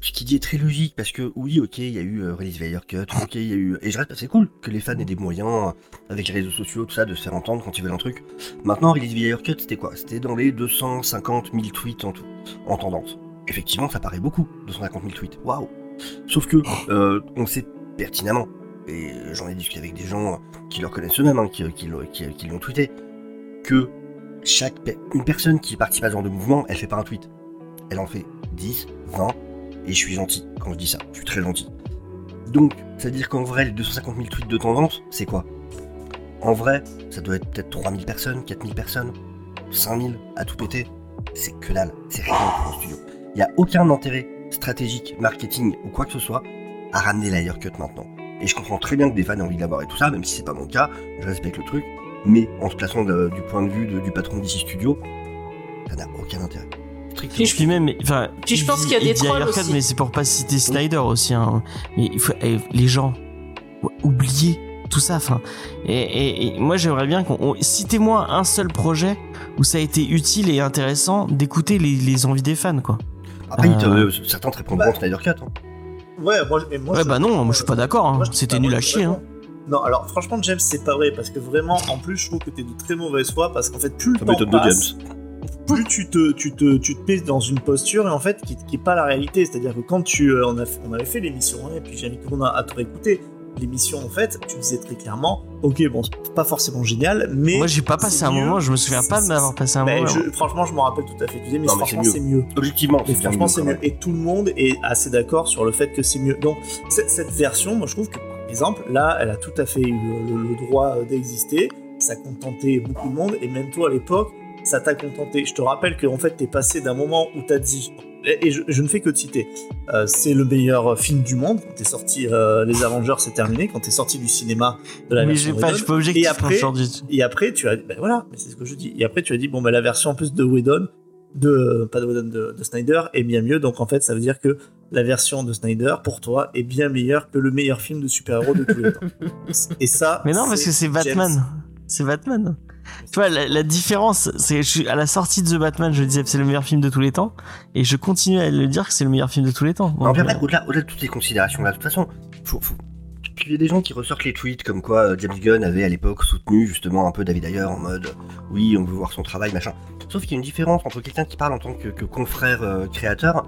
ce qu'il dit est très logique parce que oui, ok, il y a eu euh, Release Vader Cut, ok, il y a eu. Et je reste, c'est cool que les fans aient des moyens euh, avec les réseaux sociaux, tout ça, de se faire entendre quand ils veulent un truc. Maintenant, Release Vader Cut, c'était quoi? C'était dans les 250 000 tweets en tout, en tendance. Effectivement, ça paraît beaucoup, 250 000 tweets. Waouh Sauf que, euh, on sait pertinemment, et j'en ai discuté avec des gens qui le reconnaissent eux-mêmes, hein, qui, qui, l'ont- qui- qui tweeté, que chaque une personne qui participe à ce genre de mouvement, elle fait pas un tweet. Elle en fait 10, 20, et je suis gentil quand je dis ça, je suis très gentil. Donc, ça veut dire qu'en vrai, les 250 000 tweets de tendance, c'est quoi? En vrai, ça doit être peut-être 3000 personnes, 4000 personnes, 5000 à tout péter. C'est que dalle, c'est rien pour un studio. Il n'y a aucun intérêt stratégique, marketing ou quoi que ce soit à ramener la haircut maintenant. Et je comprends très bien que des fans aient envie de l'avoir et tout ça, même si c'est pas mon cas, je respecte le truc. Mais en se plaçant du point de vue du patron d'ici studio, ça n'a aucun intérêt. Strictement. Puis je- Puis même, enfin, Puis je pense qu'il y a des trolls Haircut, aussi. mais c'est pour pas citer Snyder aussi. Hein. Mais il faut, eh, les gens, oubliez tout ça. Enfin, et, et- et moi j'aimerais bien qu'on on- citez-moi un seul projet où ça a été utile et intéressant d'écouter les, les envies des fans, quoi. Après, Euh, euh, certains te répondront Snyder Cut. hein. Ouais, moi, et moi, Ouais, bah non, moi je suis pas d'accord. hein. C'était bah, nul à chier. Hein. Non, alors franchement, James, c'est pas vrai parce que vraiment, en plus, je trouve que t'es de très mauvaise foi parce qu'en fait, plus le Ça temps passe, James. Plus tu te, tu te, tu te mets dans une posture et en fait, qui, qui est pas la réalité. C'est-à-dire que quand tu, euh, on, a, avait fait l'émission hein, et puis j'invite tout le monde à, te réécouter. L'émission, en fait, tu disais très clairement, ok, bon, c'est pas forcément génial, mais Moi j'ai pas passé un mieux. moment, je me souviens pas de m'avoir passé un Ben, moment. je- franchement, je m'en rappelle tout à fait. Tu disais, mais, Non, franchement, c'est mieux. Objectivement, Mais c'est franchement, mieux, c'est. Et tout le monde est assez d'accord sur le fait que c'est mieux. Donc, cette, version, moi, je trouve que, par exemple, là, elle a tout à fait eu le, le- le droit d'exister. Ça contentait beaucoup de monde. Et même toi, à l'époque, ça t'a contenté. Je te rappelle que en fait, t'es passé d'un moment où t'as dit, et je, je ne fais que te citer, euh, c'est le meilleur film du monde. Quand t'es sorti, euh, les Avengers, c'est terminé. Quand t'es sorti du cinéma de la Mais version pas, je Whedon. pas objectif Et après, et après, tu as, ben voilà, mais c'est ce que je dis. Et après, tu as dit, bon, ben la version en plus de Whedon, de, pas de Whedon, de, de Snyder, est bien mieux. Donc en fait, ça veut dire que la version de Snyder, pour toi, est bien meilleure que le meilleur film de super-héros de tous les temps. *laughs* Et ça. Mais non, parce que c'est. Batman. C'est Batman. Tu vois, la, la différence, c'est je suis à la sortie de The Batman, je disais que c'est le meilleur film de tous les temps, et je continue à le dire que c'est le meilleur film de tous les temps. Euh, après, au-delà, au-delà de toutes ces considérations-là, de toute façon, faut, faut... Puis il y a des gens qui ressortent les tweets comme quoi euh, James Gunn avait à l'époque soutenu justement un peu David Ayer en mode oui, on veut voir son travail, machin. Sauf qu'il y a une différence entre quelqu'un qui parle en tant que, que confrère euh, créateur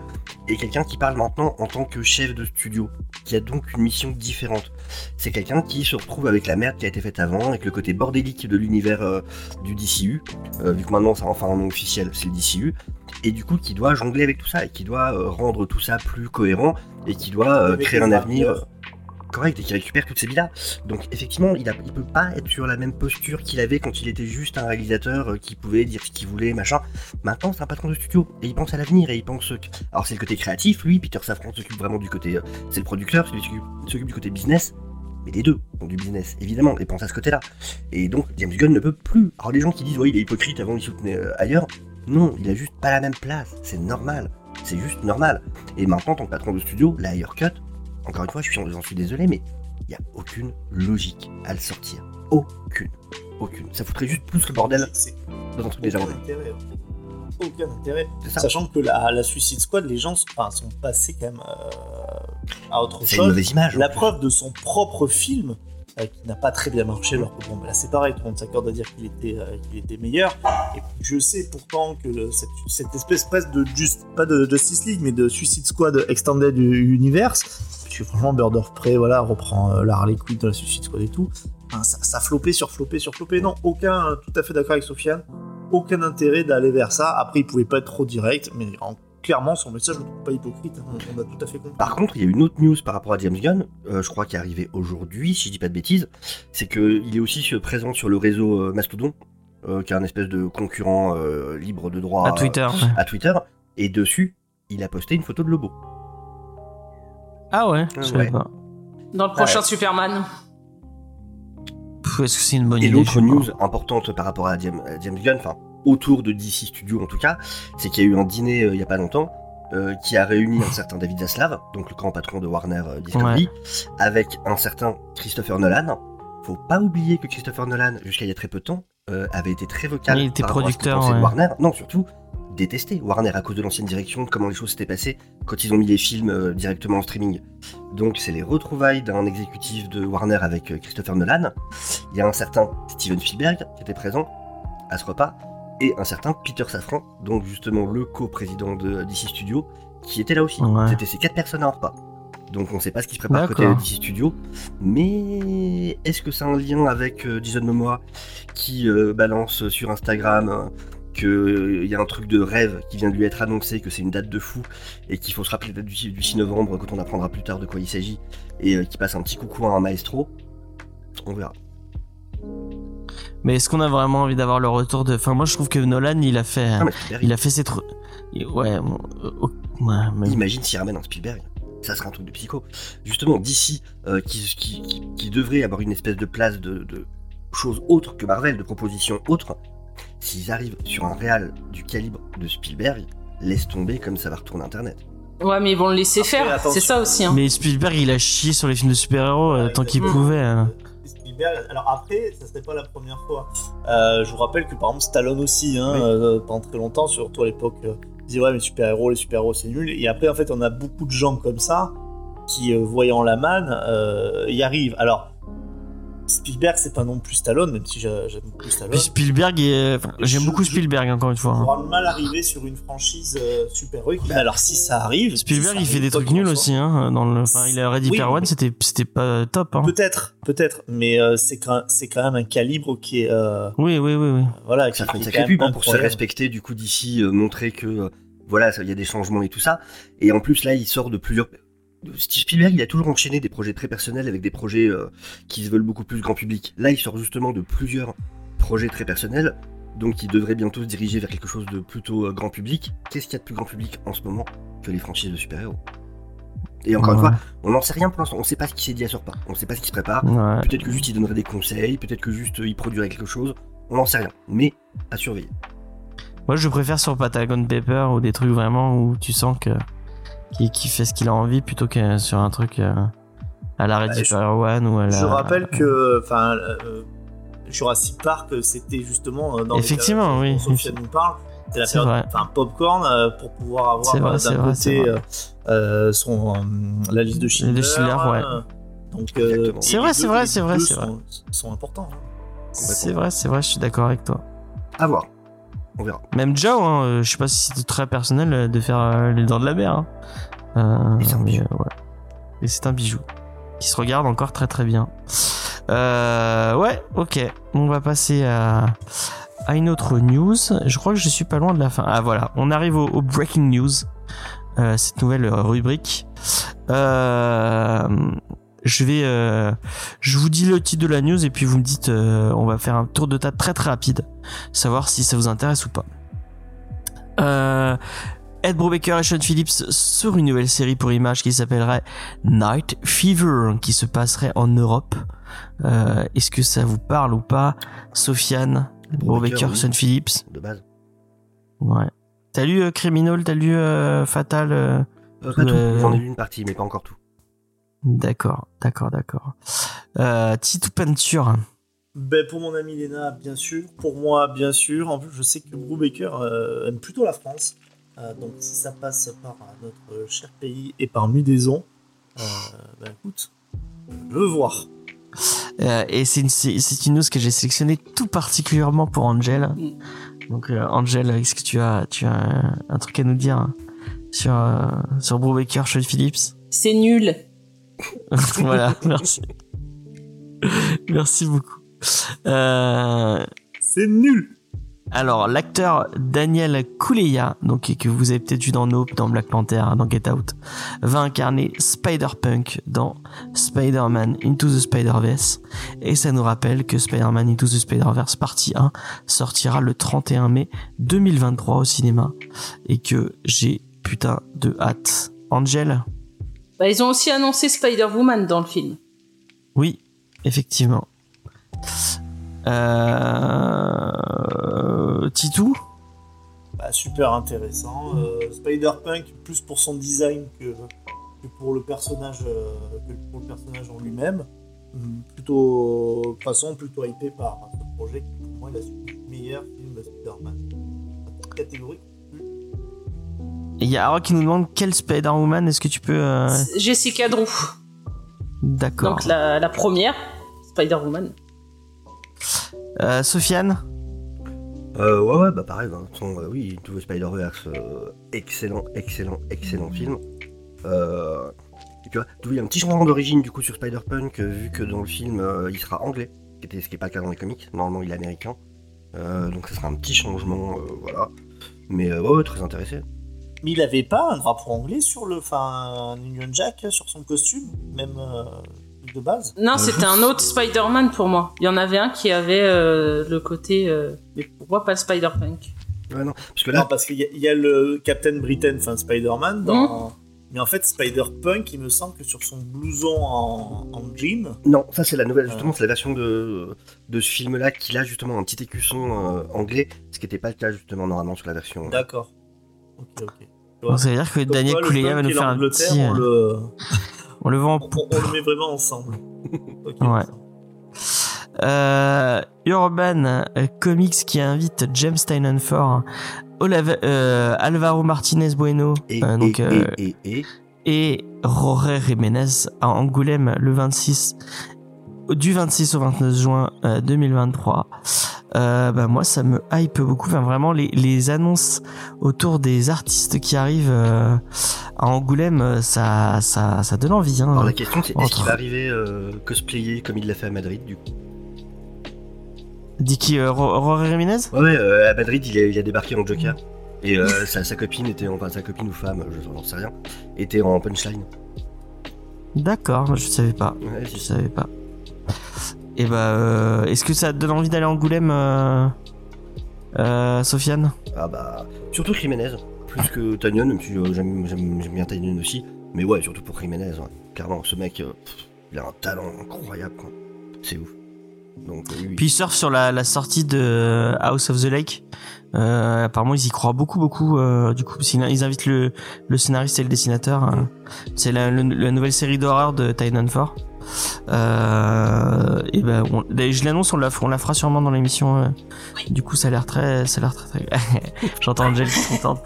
et quelqu'un qui parle maintenant en tant que chef de studio, qui a donc une mission différente. C'est quelqu'un qui se retrouve avec la merde qui a été faite avant, avec le côté bordélique de l'univers euh, du DCU, euh, vu que maintenant ça a enfin un nom officiel, c'est le DCU, et du coup qui doit jongler avec tout ça, et qui doit euh, rendre tout ça plus cohérent, et qui doit euh, créer un avenir euh, correct, et qui récupère toutes ces billes-là. Donc effectivement, il, a, il peut pas être sur la même posture qu'il avait quand il était juste un réalisateur euh, qui pouvait dire ce qu'il voulait, machin. Maintenant, c'est un patron de studio, et il pense à l'avenir, et il pense... Alors c'est le côté créatif, lui, Peter Safran s'occupe vraiment du côté... euh, c'est le producteur, celui qui s'occupe- du côté business, mais les deux ont du business, évidemment, et pensent à ce côté-là. Et donc, James Gunn ne peut plus. Alors, les gens qui disent, ouais, il est hypocrite, avant il soutenait euh, ailleurs. Non, il a juste pas la même place. C'est normal. C'est juste normal. Et maintenant, en tant que patron de studio, la Ayer Cut, encore une fois, je suis, j'en suis désolé, mais il n'y a aucune logique à le sortir. Aucune. Aucune. Ça foutrait juste plus le bordel dans un truc déjà aucun rodé. intérêt. Aucun intérêt. Ça. Sachant que la, la Suicide Squad, les gens sont, enfin, sont passés quand même euh, à autre une chose. mauvaise image. en La plus. preuve de son propre film, euh, qui n'a pas très bien marché, alors que bon, bah là c'est pareil, tout le monde s'accorde à dire qu'il était, euh, qu'il était meilleur. Et je sais pourtant que le- cette, cette espèce presque de, juste, pas de Justice League, mais de Suicide Squad Extended Universe, franchement, Bird of Prey, voilà, reprend euh, la Harley Quinn de la Suicide Squad et tout. Enfin, ça, ça flopait sur flopait sur flopait. Non, aucun, tout à fait d'accord avec Sofiane, aucun intérêt d'aller vers ça. Après, il pouvait pas être trop direct, mais en- clairement, son message, je ne trouve pas hypocrite. hein. On, a tout à fait compris. Par contre, il y a une autre news par rapport à James Gunn, euh, je crois qui est arrivée aujourd'hui, si je dis pas de bêtises, c'est qu'il est aussi euh, présent sur le réseau euh, Mastodon, euh, qui est un espèce de concurrent euh, libre de droit à Twitter. à Twitter, et dessus, il a posté une photo de Lobo. Ah ouais, je Ouais. savais pas. Dans le prochain Ouais. Superman. Est-ce que c'est une bonne Et idée je l'autre news importante par rapport à James, à James Gunn, enfin autour de DC Studios en tout cas, c'est qu'il y a eu un dîner euh, il y a pas longtemps euh, qui a réuni un certain David Zaslav, donc le grand patron de Warner euh, Discovery, avec un certain Christopher Nolan. Faut pas oublier que Christopher Nolan, jusqu'à il y a très peu de temps, euh, avait été très vocal. Il était par à ce producteur, pensait de ouais. Warner. Non, surtout détesté Warner à cause de l'ancienne direction, comment les choses s'étaient passées quand ils ont mis les films euh, directement en streaming. Donc c'est les retrouvailles d'un exécutif de Warner avec euh, Christopher Nolan. Il y a un certain Steven Spielberg qui était présent à ce repas et un certain Peter Safran, donc justement le co-président de DC Studios, qui était là aussi. Ouais. C'était ces quatre personnes à un repas. Donc on ne sait pas ce qui se prépare côté. DC Studios, mais est-ce que c'est un lien avec euh, Jason Momoa qui euh, balance sur Instagram euh, qu'il y a un truc de rêve qui vient de lui être annoncé, que c'est une date de fou, et qu'il faut se rappeler la date du, du 6 novembre quand on apprendra plus tard de quoi il s'agit, et euh, qui passe un petit coucou à un maestro. On verra. Mais est-ce qu'on a vraiment envie d'avoir le retour de. Enfin, moi je trouve que Nolan il a fait. Ah, Il a fait ses trucs. Ouais, euh, oh, ouais, mais. Imagine s'il ramène un Spielberg. Ça serait un truc de psycho. Justement, d'ici, qui, qui, qui, qui devrait avoir une espèce de place de, de choses autres que Marvel, de propositions autres, s'ils arrivent sur un réal du calibre de Spielberg, laisse tomber comme ça va retourner Internet. Ouais, mais ils vont le laisser Après, faire. C'est ça aussi. Hein. Mais Spielberg il a chié sur les films de super-héros euh, Ouais, tant qu'il pouvait. Spielberg. Alors après, ça serait pas la première fois. Euh, je vous rappelle que par exemple Stallone aussi, hein, Oui. euh, pendant très longtemps, surtout à l'époque, euh, disait ouais mais super-héros, les super-héros c'est nul. Et après en fait on a beaucoup de gens comme ça qui, euh, voyant la manne, euh, y arrivent. Alors Spielberg c'est pas non plus Stallone, même si j'a- j'aime beaucoup Stallone. Puis Spielberg, il est- enfin, j'aime beaucoup Spielberg encore une Il fois. hein. aura mal arriver sur une franchise euh, super-héroïque. Mais alors si ça arrive, Spielberg si il fait des trucs nuls aussi. Hein, dans le... enfin, il a Ready Oui, Player One, mais- c'était c'était pas top. Hein. Peut-être, peut-être, mais euh, c'est quand, c'est quand même un calibre qui est, euh, Oui, oui, oui, oui. voilà, qui, Ça fait une qui est sacrée quand même pub hein, pour se respecter du coup d'ici, euh, montrer que euh, voilà, il y a des changements et tout ça. Et en plus là, il sort de plusieurs. Steve Spielberg, il a toujours enchaîné des projets très personnels avec des projets euh, qui se veulent beaucoup plus grand public. Là, il sort justement de plusieurs projets très personnels, Donc il devrait bientôt se diriger vers quelque chose de plutôt euh, grand public. Qu'est-ce qu'il y a de plus grand public en ce moment que les franchises de super-héros? Et encore une fois, on n'en sait rien pour l'instant. On sait pas ce qui s'est dit à sur pas. On sait pas ce qui se prépare. Ouais. Peut-être que juste il donnerait des conseils, peut-être que juste il produirait quelque chose. On n'en sait rien. Mais à surveiller. Moi, je préfère sur Patagon Paper ou des trucs vraiment où tu sens que qui, qui fait ce qu'il a envie plutôt que sur un truc euh, à la Ready Ouais, je- Player One ou à la. Je rappelle que, enfin, euh, Jurassic Park, c'était justement euh, dans Effectivement, périodes oui. Sophia nous parle. C'était la période, vrai. enfin, popcorn euh, pour pouvoir C'est avoir vrai, euh, c'est d'un vrai, c'est côté vrai. euh, euh, son euh, la liste de Schindler. Schindler, ouais. euh, Donc, euh, C'est vrai, c'est vrai, c'est vrai, c'est sont, sont importants. hein. C'est vrai, c'est vrai, je suis d'accord avec toi. À voir. On verra. Même Joe, hein, euh, je sais pas si c'était très personnel euh, de faire euh, les dents de la mer. hein. Euh, Et c'est un mais, bijou. euh, ouais. Et c'est un bijou qui se regarde encore très très bien. Euh, ouais, ok. On va passer à, à une autre news. Je crois que je suis pas loin de la fin. Ah voilà, on arrive au, au breaking news. Euh, cette nouvelle rubrique. Euh, je vais, euh, je vous dis le titre de la news et puis vous me dites, euh, on va faire un tour de table très très rapide, savoir si ça vous intéresse ou pas. Euh, Ed Brubaker et Sean Phillips sur une nouvelle série pour Image qui s'appellerait Night Fever, qui se passerait en Europe. Euh, Est-ce que ça vous parle ou pas, Sofiane, Brubaker, oui. Sean Phillips? De base. Ouais. T'as lu euh, Criminal, t'as lu euh, Fatal pas tout. J'en ai lu une partie, mais pas encore tout. D'accord, d'accord, d'accord. Euh, Titou Peinture. Ben, pour mon ami Léna, bien sûr. Pour moi, bien sûr. En plus, je sais que Brubaker euh, aime plutôt la France. Euh, donc, si ça passe par notre cher pays et par Mudaison, euh, ben, écoute, je veux voir. Euh, et c'est une, c'est une news que j'ai sélectionnée tout particulièrement pour Angel. Mm. Donc euh, Angel, est-ce que tu as, tu as un, un truc à nous dire hein, sur, euh, sur Brubaker, Sean Phillips? C'est nul. *laughs* Voilà, merci. merci beaucoup. Euh, C'est nul. alors, l'acteur Daniel Kaluuya, donc que vous avez peut-être vu dans Nope, dans Black Panther, dans Get Out, va incarner Spider-Punk dans Spider-Man Into the Spider-Verse. Et ça nous rappelle que Spider-Man Into the Spider-Verse partie 1 sortira le 31 mai 2023 au cinéma. Et que j'ai putain de hâte. Angel Bah, ils ont aussi annoncé Spider-Woman dans le film. Oui, effectivement. Euh... Titou? Bah, super intéressant. Euh, Spider-Punk, plus pour son design que, que pour le personnage, euh, que pour le personnage en lui-même. Hum, Plutôt, de toute façon, plutôt hypé par ce projet qui, pour moi, est le meilleur film de Spider-Man. Catégorie. Il y a Aro qui nous demande quel Spider-Woman est-ce que tu peux... euh, Jessica Drew. D'accord. Donc la, la première, Spider-Woman. Euh, Sofiane Euh, ouais, ouais, bah pareil, toute façon, euh, oui, tout le Spider-Verse, euh, excellent, excellent, excellent film. Euh, et ouais, d'où il y a un petit changement d'origine du coup sur Spider-Punk, vu que dans le film, euh, il sera anglais, ce qui était- ce qui n'est pas le cas dans les comics, normalement il est américain. Euh, donc ça sera un petit changement, euh, voilà. Mais euh, ouais, ouais, très intéressé. Mais il avait pas un drapeau anglais sur le. Enfin, un Union Jack sur son costume, même euh, de base. Non, Euh, c'était un autre Spider-Man pour moi. Il y en avait un qui avait euh, le côté... euh, Mais pour moi, pas le Spider-Punk? Ouais, non, parce que Non, là, parce qu'il y, a- il y a le Captain Britain, enfin Spider-Man, dans. Mais en fait, Spider-Punk, il me semble que sur son blouson en, en jean, non, ça c'est la nouvelle, justement, c'est la version de, de ce film-là qu'il a justement un petit écusson euh, anglais, ce qui n'était pas le cas justement normalement sur la version. d'accord. Ok, ok. Donc, Ça veut dire que Comme Daniel Kaluuya va nous faire un petit... On, le... *laughs* On le vend en on, on- on le met vraiment ensemble. *laughs* Ouais. Euh, Urban Comics qui invite James Olave- euh, Alvaro Martinez Bueno Et, euh, donc, et, euh, et, et, et, et Jorge Jiménez à Angoulême le 26 du 26 au 29 juin euh, 2023. Euh, bah moi ça me hype beaucoup. Enfin vraiment les, les annonces autour des artistes qui arrivent euh, à Angoulême, euh, ça ça ça donne envie. Hein. Alors la question c'est est-ce Entre- qu'il va arriver euh, cosplayer comme il l'a fait à Madrid du coup? Dit qui euh, Ro- Jorge Jiménez? Ouais ouais euh, à Madrid il a, il a débarqué en Joker et euh, *laughs* sa, sa copine était enfin sa copine ou femme je n'en sais rien était en punchline. D'accord, je savais pas. Ouais, Je savais pas. Et bah, euh, est-ce que ça te donne envie d'aller à Angoulême, euh, Euh, Sofiane? Ah bah, surtout Jiménez, plus que Tanyon, même si j'aime bien Tanyon aussi. Mais ouais, surtout pour Jiménez, ouais. Clairement, ce mec, pff, il a un talent incroyable, quoi. C'est ouf. Donc, oui. Puis il surfe sur la, la sortie de House of the Lake. Euh, apparemment, ils y croient beaucoup, beaucoup. euh, du coup, ils invitent le, le scénariste et le dessinateur. hein. C'est la, le- la nouvelle série d'horreur de Titanfall. Euh, et ben, on- d'ailleurs, je l'annonce, on la, on la fera sûrement dans l'émission. euh. Du coup, ça a l'air très, ça a l'air très, très. *laughs* J'entends Angel qui est contente.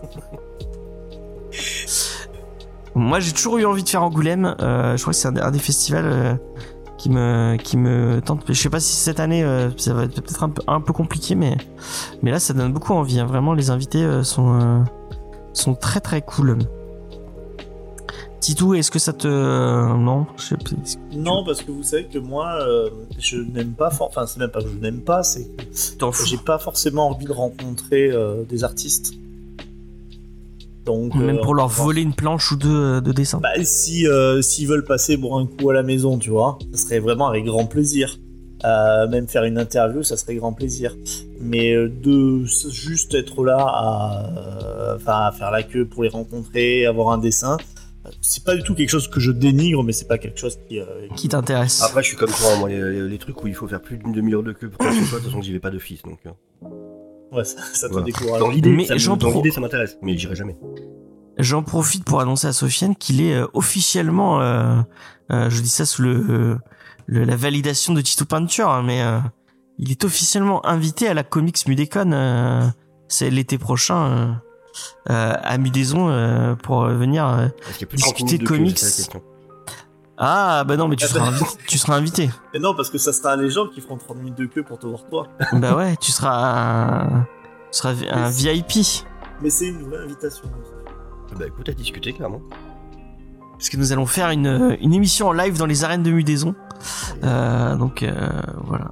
Moi, j'ai toujours eu envie de faire Angoulême. Euh, je crois que c'est un, un des festivals euh, qui me qui me tente. Je sais pas si cette année euh, ça va être peut-être un peu un peu compliqué, mais mais là ça donne beaucoup envie. hein. Vraiment, les invités euh, sont euh, sont très très cool. Titou, est-ce que ça te euh, non je sais pas. Non, parce que vous savez que moi, euh, je n'aime pas, for- enfin, c'est même pas que je n'aime pas, c'est que j'ai pas forcément envie de rencontrer euh, des artistes. Donc, Même pour leur voler une planche ou deux de dessin. Bah, si s'ils veulent passer pour un coup à la maison, tu vois, ça serait vraiment avec grand plaisir. Euh, même faire une interview, ça serait grand plaisir. Mais de juste être là à, euh, à faire la queue pour les rencontrer, avoir un dessin, c'est pas du tout quelque chose que je dénigre, mais c'est pas quelque chose qui. euh, Qui t'intéresse Après, je suis comme toi, moi, les, les- les trucs où il faut faire plus d'une demi-heure de queue pour faire ce soit, de toute façon, j'y vais pas d'office. Donc, euh, Ouais, ça, ça te voilà. décourage. Dans l'idée, Mais ça, j'en dans pro- l'idée, ça m'intéresse, mais j'irai jamais. J'en profite pour annoncer à Sofiane qu'il est euh, officiellement, euh, euh, je dis ça sous le, euh, le- la validation de Tito Peinture, hein, mais euh, il est officiellement invité à la Comics Mudécon. euh, c'est l'été prochain à Mudaison euh, pour euh, venir. euh. Est-ce qu'il y a plus de 30 Discuter de comics. Ah bah non, mais tu Ah seras bah. invité. tu seras invité. Mais non, parce que ça sera les gens qui feront 30 minutes de queue pour te voir toi. bah ouais, tu seras un, tu seras un VIP. Mais c'est une vraie invitation. Bah écoute, à discuter, clairement. Parce que nous allons faire une, une émission en live dans les arènes de Mudaison. Euh, donc euh, voilà.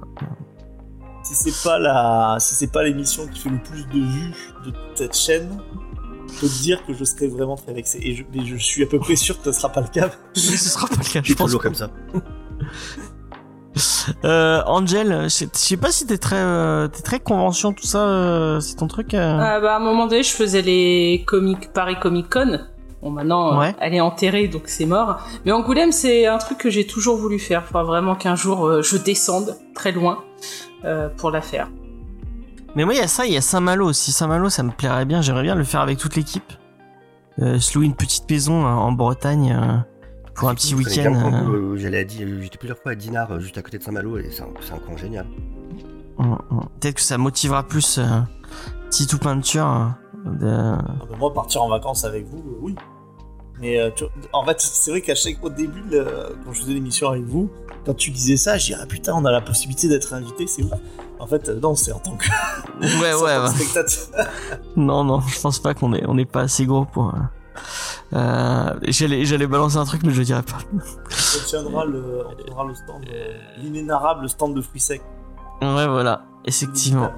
Si c'est pas la, si c'est pas l'émission qui fait le plus de vues de cette chaîne, je peux te dire que je serais vraiment très vexé. Et je, mais je suis à peu près sûr que ce sera pas le cas. *laughs* ce sera pas le cas, Je pense. toujours comme ça. *laughs* Euh, Angel, je sais- pas si t'es très, euh, t'es très convention, tout ça, euh, c'est ton truc. euh Ah bah, à un moment donné, je faisais les comics Paris Comic Con. Bon, maintenant, euh, Ouais. elle est enterrée, donc c'est mort. Mais Angoulême, c'est un truc que j'ai toujours voulu faire. Faudra vraiment qu'un jour, euh, je descende très loin euh, pour la faire. Mais moi, il y a ça, il y a Saint-Malo aussi. Saint-Malo, ça me plairait bien. J'aimerais bien le faire avec toute l'équipe. Euh, se louer une petite maison euh, en Bretagne euh, pour un petit week-end. euh. J'allais j'étais plusieurs fois à Dinard, juste à côté de Saint-Malo, et c'est un, un coin génial. Hum, hum. Peut-être que ça motivera plus euh, Titou Peinture. euh, de... Ah bah, moi, partir en vacances avec vous, euh, oui. Mais euh, tu- en fait, c'est vrai qu'à chaque au début, le- quand je faisais l'émission avec vous, quand tu disais ça, je disais ah putain, on a la possibilité d'être invité, c'est ouf. En fait, euh, non, c'est en tant que, Ouais, ouais, *laughs* spectateur. *laughs* Non, non, je pense pas qu'on est, on est pas assez gros pour. euh, j'allais, j'allais balancer un truc, mais je dirais pas. On tiendra le, on tiendra le stand, euh, l'inénarrable stand de fruits secs. Ouais, voilà, effectivement.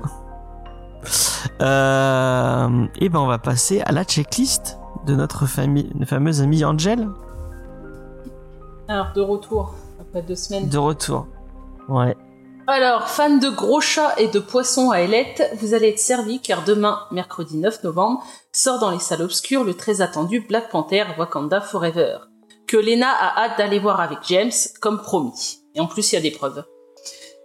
Euh, et ben, on va passer à la checklist de notre famille, fameuse amie Angel, Alors, de retour, après deux semaines. de retour. Ouais. Alors, fans de gros chats et de poissons à ailettes, vous allez être servis car demain, mercredi 9 novembre, sort dans les salles obscures le très attendu Black Panther Wakanda Forever, que Lena a hâte d'aller voir avec James, comme promis. Et en plus, il y a des preuves.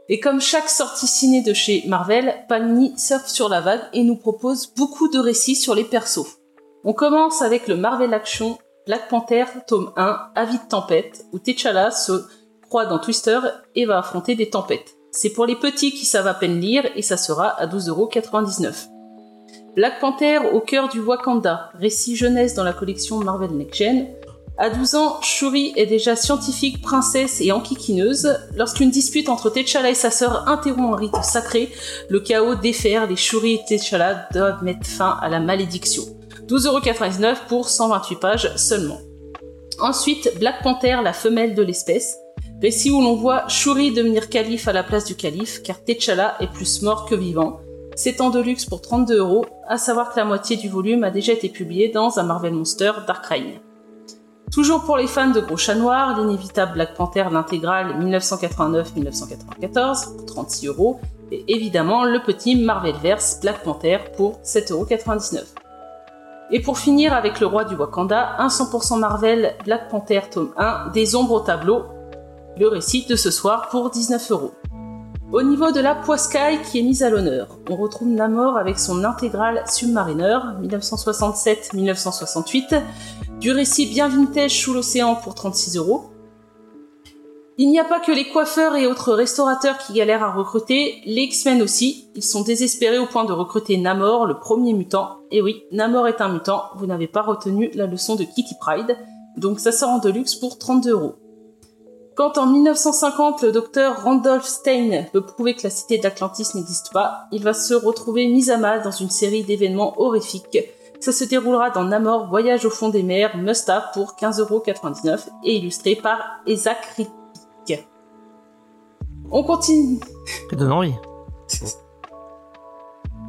Et comme chaque sortie ciné de chez Marvel, Panini surfe sur la vague et nous propose beaucoup de récits sur les persos. On commence avec le Marvel Action Black Panther tome 1, Avide Tempête, où T'Challa se croit dans Twister et va affronter des tempêtes. C'est pour les petits qui savent à peine lire et ça sera à 12,99€. Black Panther au cœur du Wakanda, récit jeunesse dans la collection Marvel Next Gen. À 12 ans, Shuri est déjà scientifique, princesse et enquiquineuse. Lorsqu'une dispute entre T'Challa et sa sœur interrompt un rite sacré, le chaos déferle et Shuri et T'Challa doivent mettre fin à la malédiction. 12,99€ pour 128 pages seulement. Ensuite, Black Panther, la femelle de l'espèce. Récit où l'on voit Shuri devenir calife à la place du calife, car T'Challa est plus mort que vivant. C'est en deluxe pour 32 euros, à savoir que la moitié du volume a déjà été publié dans un Marvel Monster Dark Reign. Toujours pour les fans de gros chats noirs, l'inévitable Black Panther l'intégrale 1989-1994 pour 36 euros, Et évidemment, le petit Marvelverse Black Panther pour 7,99€. Et pour finir avec le roi du Wakanda, un 100% Marvel Black Panther tome 1, des ombres au tableau, le récit de ce soir pour 19€. Au niveau de la poiscaille qui est mise à l'honneur, on retrouve Namor avec son intégrale Submariner 1967-1968, du récit bien vintage sous l'océan pour 36 euros. Il n'y a pas que les coiffeurs et autres restaurateurs qui galèrent à recruter, les X-Men aussi. Ils sont désespérés au point de recruter Namor, le premier mutant. Et oui, Namor est un mutant, vous n'avez pas retenu la leçon de Kitty Pride. Donc ça sort en deluxe pour 32 euros. Quand en 1950 le docteur Randolph Stein veut prouver que la cité d'Atlantis n'existe pas, il va se retrouver mis à mal dans une série d'événements horrifiques. Ça se déroulera dans Namor Voyage au fond des mers, Must-Have pour 15,99€ et illustré par Isaac Rippick. On continue. Ça donne envie.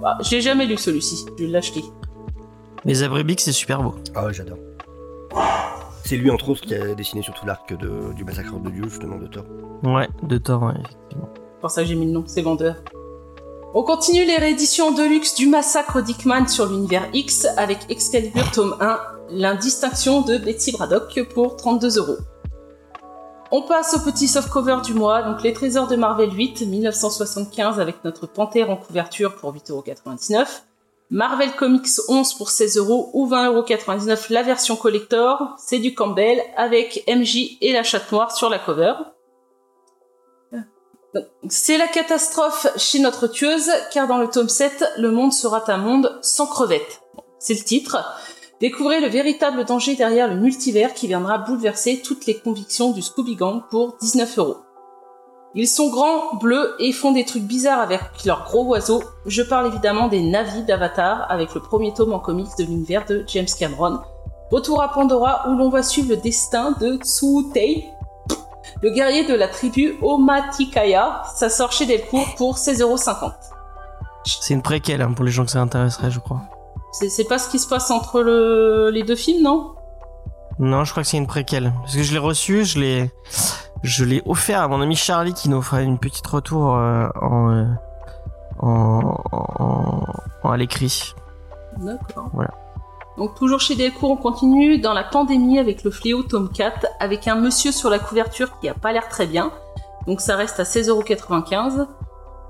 Bah, J'ai jamais lu celui-ci, je vais l'acheter. Les abrébix, c'est super beau. Ah ouais, j'adore. C'est lui, entre autres, qui a dessiné surtout l'arc de- du massacre de Dieu, justement, de Thor. Ouais, de Thor, ouais, effectivement. C'est pour ça que j'ai mis le nom, c'est vendeur. On continue les rééditions deluxe du massacre d'Hickman sur l'univers X avec Excalibur tome 1, l'indistinction de Betty Braddock pour 32 euros. On passe au petit softcover du mois, donc les trésors de Marvel 8, 1975 avec notre panthère en couverture pour 8,99€. Marvel Comics 11 pour 16 euros ou 20,99€ la version collector. C'est du Campbell avec MJ et la chatte noire sur la cover. C'est la catastrophe chez notre tueuse, car dans le tome 7, le monde sera un monde sans crevettes. C'est le titre. Découvrez le véritable danger derrière le multivers qui viendra bouleverser toutes les convictions du Scooby Gang pour 19 euros. Ils sont grands, bleus et font des trucs bizarres avec leurs gros oiseaux. Je parle évidemment des Navis d'Avatar avec le premier tome en comics de l'univers de James Cameron. Retour à Pandora où l'on va suivre le destin de Tsuutei, le guerrier de la tribu Omatikaya. Ça sort chez Delcourt pour 16,50€. C'est une préquelle hein, pour les gens que ça intéresserait, je crois. C'est pas ce qui se passe entre le- les deux films, non? Non, je crois que c'est une préquelle. Parce que je l'ai reçu, je l'ai, je l'ai offert à mon ami Charlie qui nous fera une petite retour euh, en, euh, en, en, en- à l'écrit. D'accord. Voilà. Donc toujours chez Delcourt, on continue dans la pandémie avec le fléau tome 4, avec un monsieur sur la couverture qui a pas l'air très bien. Donc ça reste à 16,95€.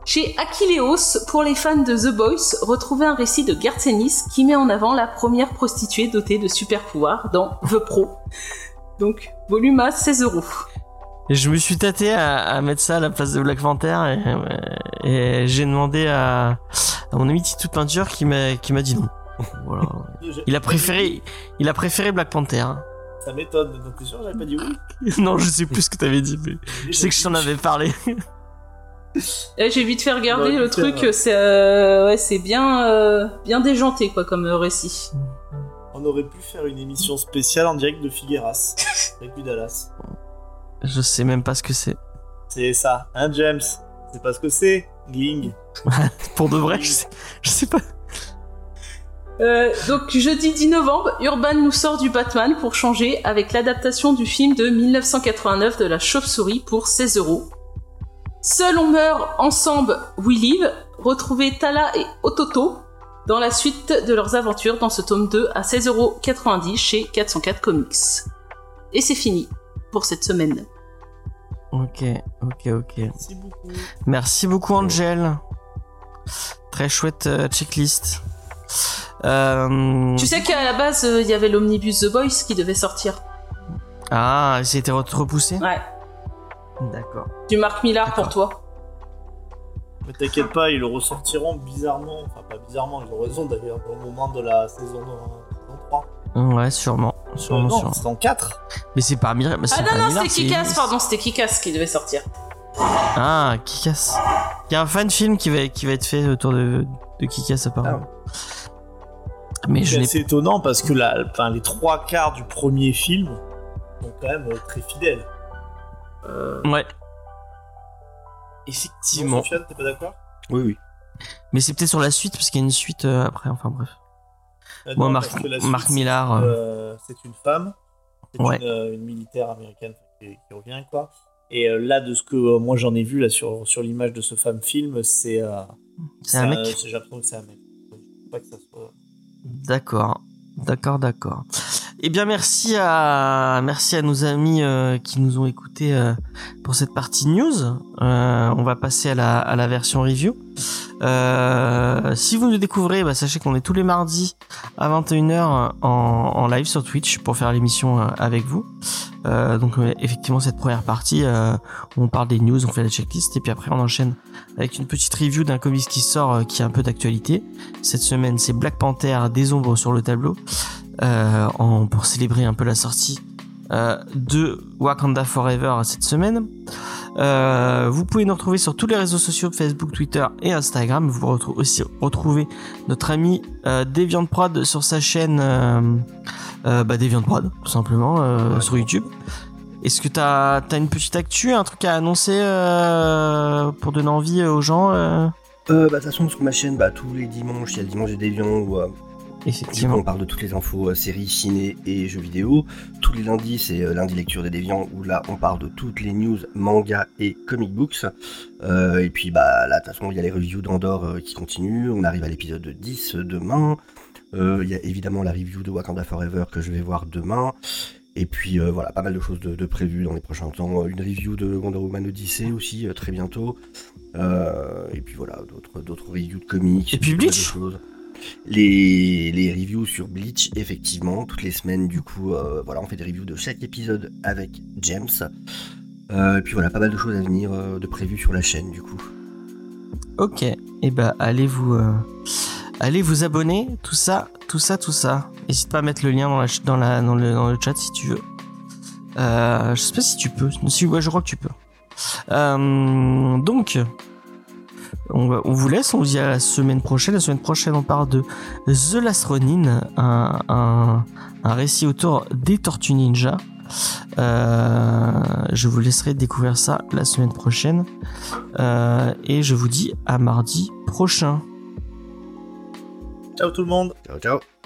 Chez Achilleos, pour les fans de The Boys, retrouvez un récit de Garcenis qui met en avant la première prostituée dotée de super pouvoirs dans The Pro. Donc volume à 16 euros. Et je me suis tâté à, à mettre ça à la place de Black Panther et, et j'ai demandé à, à mon ami Tito Peinture qui m'a qui m'a dit non. *laughs* Voilà. Il a préféré il a préféré Black Panther. hein. Ça m'étonne, donc t'es sûr, j'avais pas dit oui *laughs* non, je sais plus ce que t'avais dit, mais je sais que je t'en avais parlé. *laughs* Eh, J'ai vite fait regarder Ouais, le truc, c'est euh, ouais, c'est bien, euh, bien déjanté quoi comme euh, récit. On aurait pu faire une émission spéciale en direct de Figueras, *laughs* avec du Dallas. Je sais même pas ce que c'est. C'est ça, hein James? C'est pas ce que c'est Gling? *laughs* Pour de vrai, je sais, je sais pas. Euh, donc jeudi 10 novembre, Urban nous sort du Batman pour changer avec l'adaptation du film de 1989 de la chauve-souris pour 16 euros. Seul on meurt, ensemble we live. Retrouvez Tala et Ototo dans la suite de leurs aventures dans ce tome 2 à 16,90€ chez 404 Comics. Et c'est fini pour cette semaine. Ok, ok, ok. Merci beaucoup. Merci beaucoup Angel. Très chouette euh, checklist. Euh... Tu sais qu'à la base, euh, il y avait l'omnibus The Boys qui devait sortir. Ah, ça a été re- repoussé? Ouais, D'accord. du Marc Millar pour toi. Mais t'inquiète pas, ils le ressortiront bizarrement. Enfin, pas bizarrement, ils ont raison d'ailleurs, au moment de la saison, euh, saison 3. Ouais, sûrement. Euh, Sûrement, non, sûrement. saison 4. Mais c'est pas Mir... c'est Ah pas non, non, Millard, c'était c'est Kikas, pardon, c'était Kikas qui devait sortir. Ah, Kikas. Il y a un fan film qui va, qui va être fait autour de, de Kikas apparemment. Mais je C'est assez étonnant parce que la, enfin, les trois quarts du premier film sont quand même euh, très fidèles. Euh, Ouais. Non, Effectivement. Sofiane, t'es pas d'accord? Oui, oui. Mais c'est peut-être sur la suite parce qu'il y a une suite euh, après. Enfin bref. Euh, non, Marc- Marc suite, Millar, c'est, euh, C'est une femme. C'est Ouais. une, une militaire américaine qui, qui revient, quoi. Et euh, là, de ce que euh, moi j'en ai vu là sur, sur l'image de ce fameux film, c'est. euh, C'est un mec J'ai l'impression que c'est un mec. Je pas que ça soit. D'accord, d'accord, d'accord. Eh bien, merci à merci à nos amis euh, qui nous ont écoutés euh, pour cette partie news. Euh, on va passer à la à la version review. Euh, si vous nous découvrez, bah, sachez qu'on est tous les mardis à 21h en, en live sur Twitch pour faire l'émission euh, avec vous. Euh, donc effectivement cette première partie, on parle des news, on fait la checklist et puis après on enchaîne avec une petite review d'un comics qui sort qui a un peu d'actualité. Cette semaine c'est Black Panther des ombres sur le tableau en, pour célébrer un peu la sortie euh, de Wakanda Forever cette semaine. Euh, vous pouvez nous retrouver sur tous les réseaux sociaux Facebook, Twitter et Instagram. Vous pouvez aussi retrouver notre ami euh, Deviant Prod sur sa chaîne euh, euh, bah, Deviant Prod, tout simplement, euh, Ouais. sur YouTube. Est-ce que t'as as une petite actu, un truc à annoncer euh, pour donner envie aux gens euh? Euh, bah, de toute façon, sur ma chaîne, bah, tous les dimanches, il y a le dimanche où euh, du coup, Effectivement. on parle de toutes les infos euh, séries, ciné et jeux vidéo. Tous les lundis, c'est euh, lundi lecture des Déviants où là, on parle de toutes les news manga et comic books. Euh, et puis, bah, là, de toute façon, il y a les reviews d'Andorre qui continuent. On arrive à l'épisode 10 demain. Euh, Il y a évidemment la review de Wakanda Forever que je vais voir demain. Et puis euh, voilà, pas mal de choses de, de prévues dans les prochains temps. Une review de Wonder Woman Odyssey aussi, euh, très bientôt. Euh, et puis voilà, d'autres, reviews de comics. Et puis Bleach. choses. Les, les reviews sur Bleach, effectivement, toutes les semaines, du coup, euh, voilà, on fait des reviews de chaque épisode avec James. Euh, et puis voilà, pas mal de choses à venir euh, de prévues sur la chaîne, du coup. Ok, et ben allez vous allez vous abonner, tout ça, tout ça, tout ça. N'hésite pas à mettre le lien dans la dans dans le dans le chat si tu veux. Je sais pas si tu peux. Si ouais, je crois que tu peux. Donc on, va- on vous laisse, on vous dit à la semaine prochaine. La semaine prochaine, on parle de The Last Ronin, un, un, un récit autour des Tortues Ninja. Euh, je vous laisserai découvrir ça la semaine prochaine. Euh, et je vous dis à mardi prochain. Ciao tout le monde! Ciao, ciao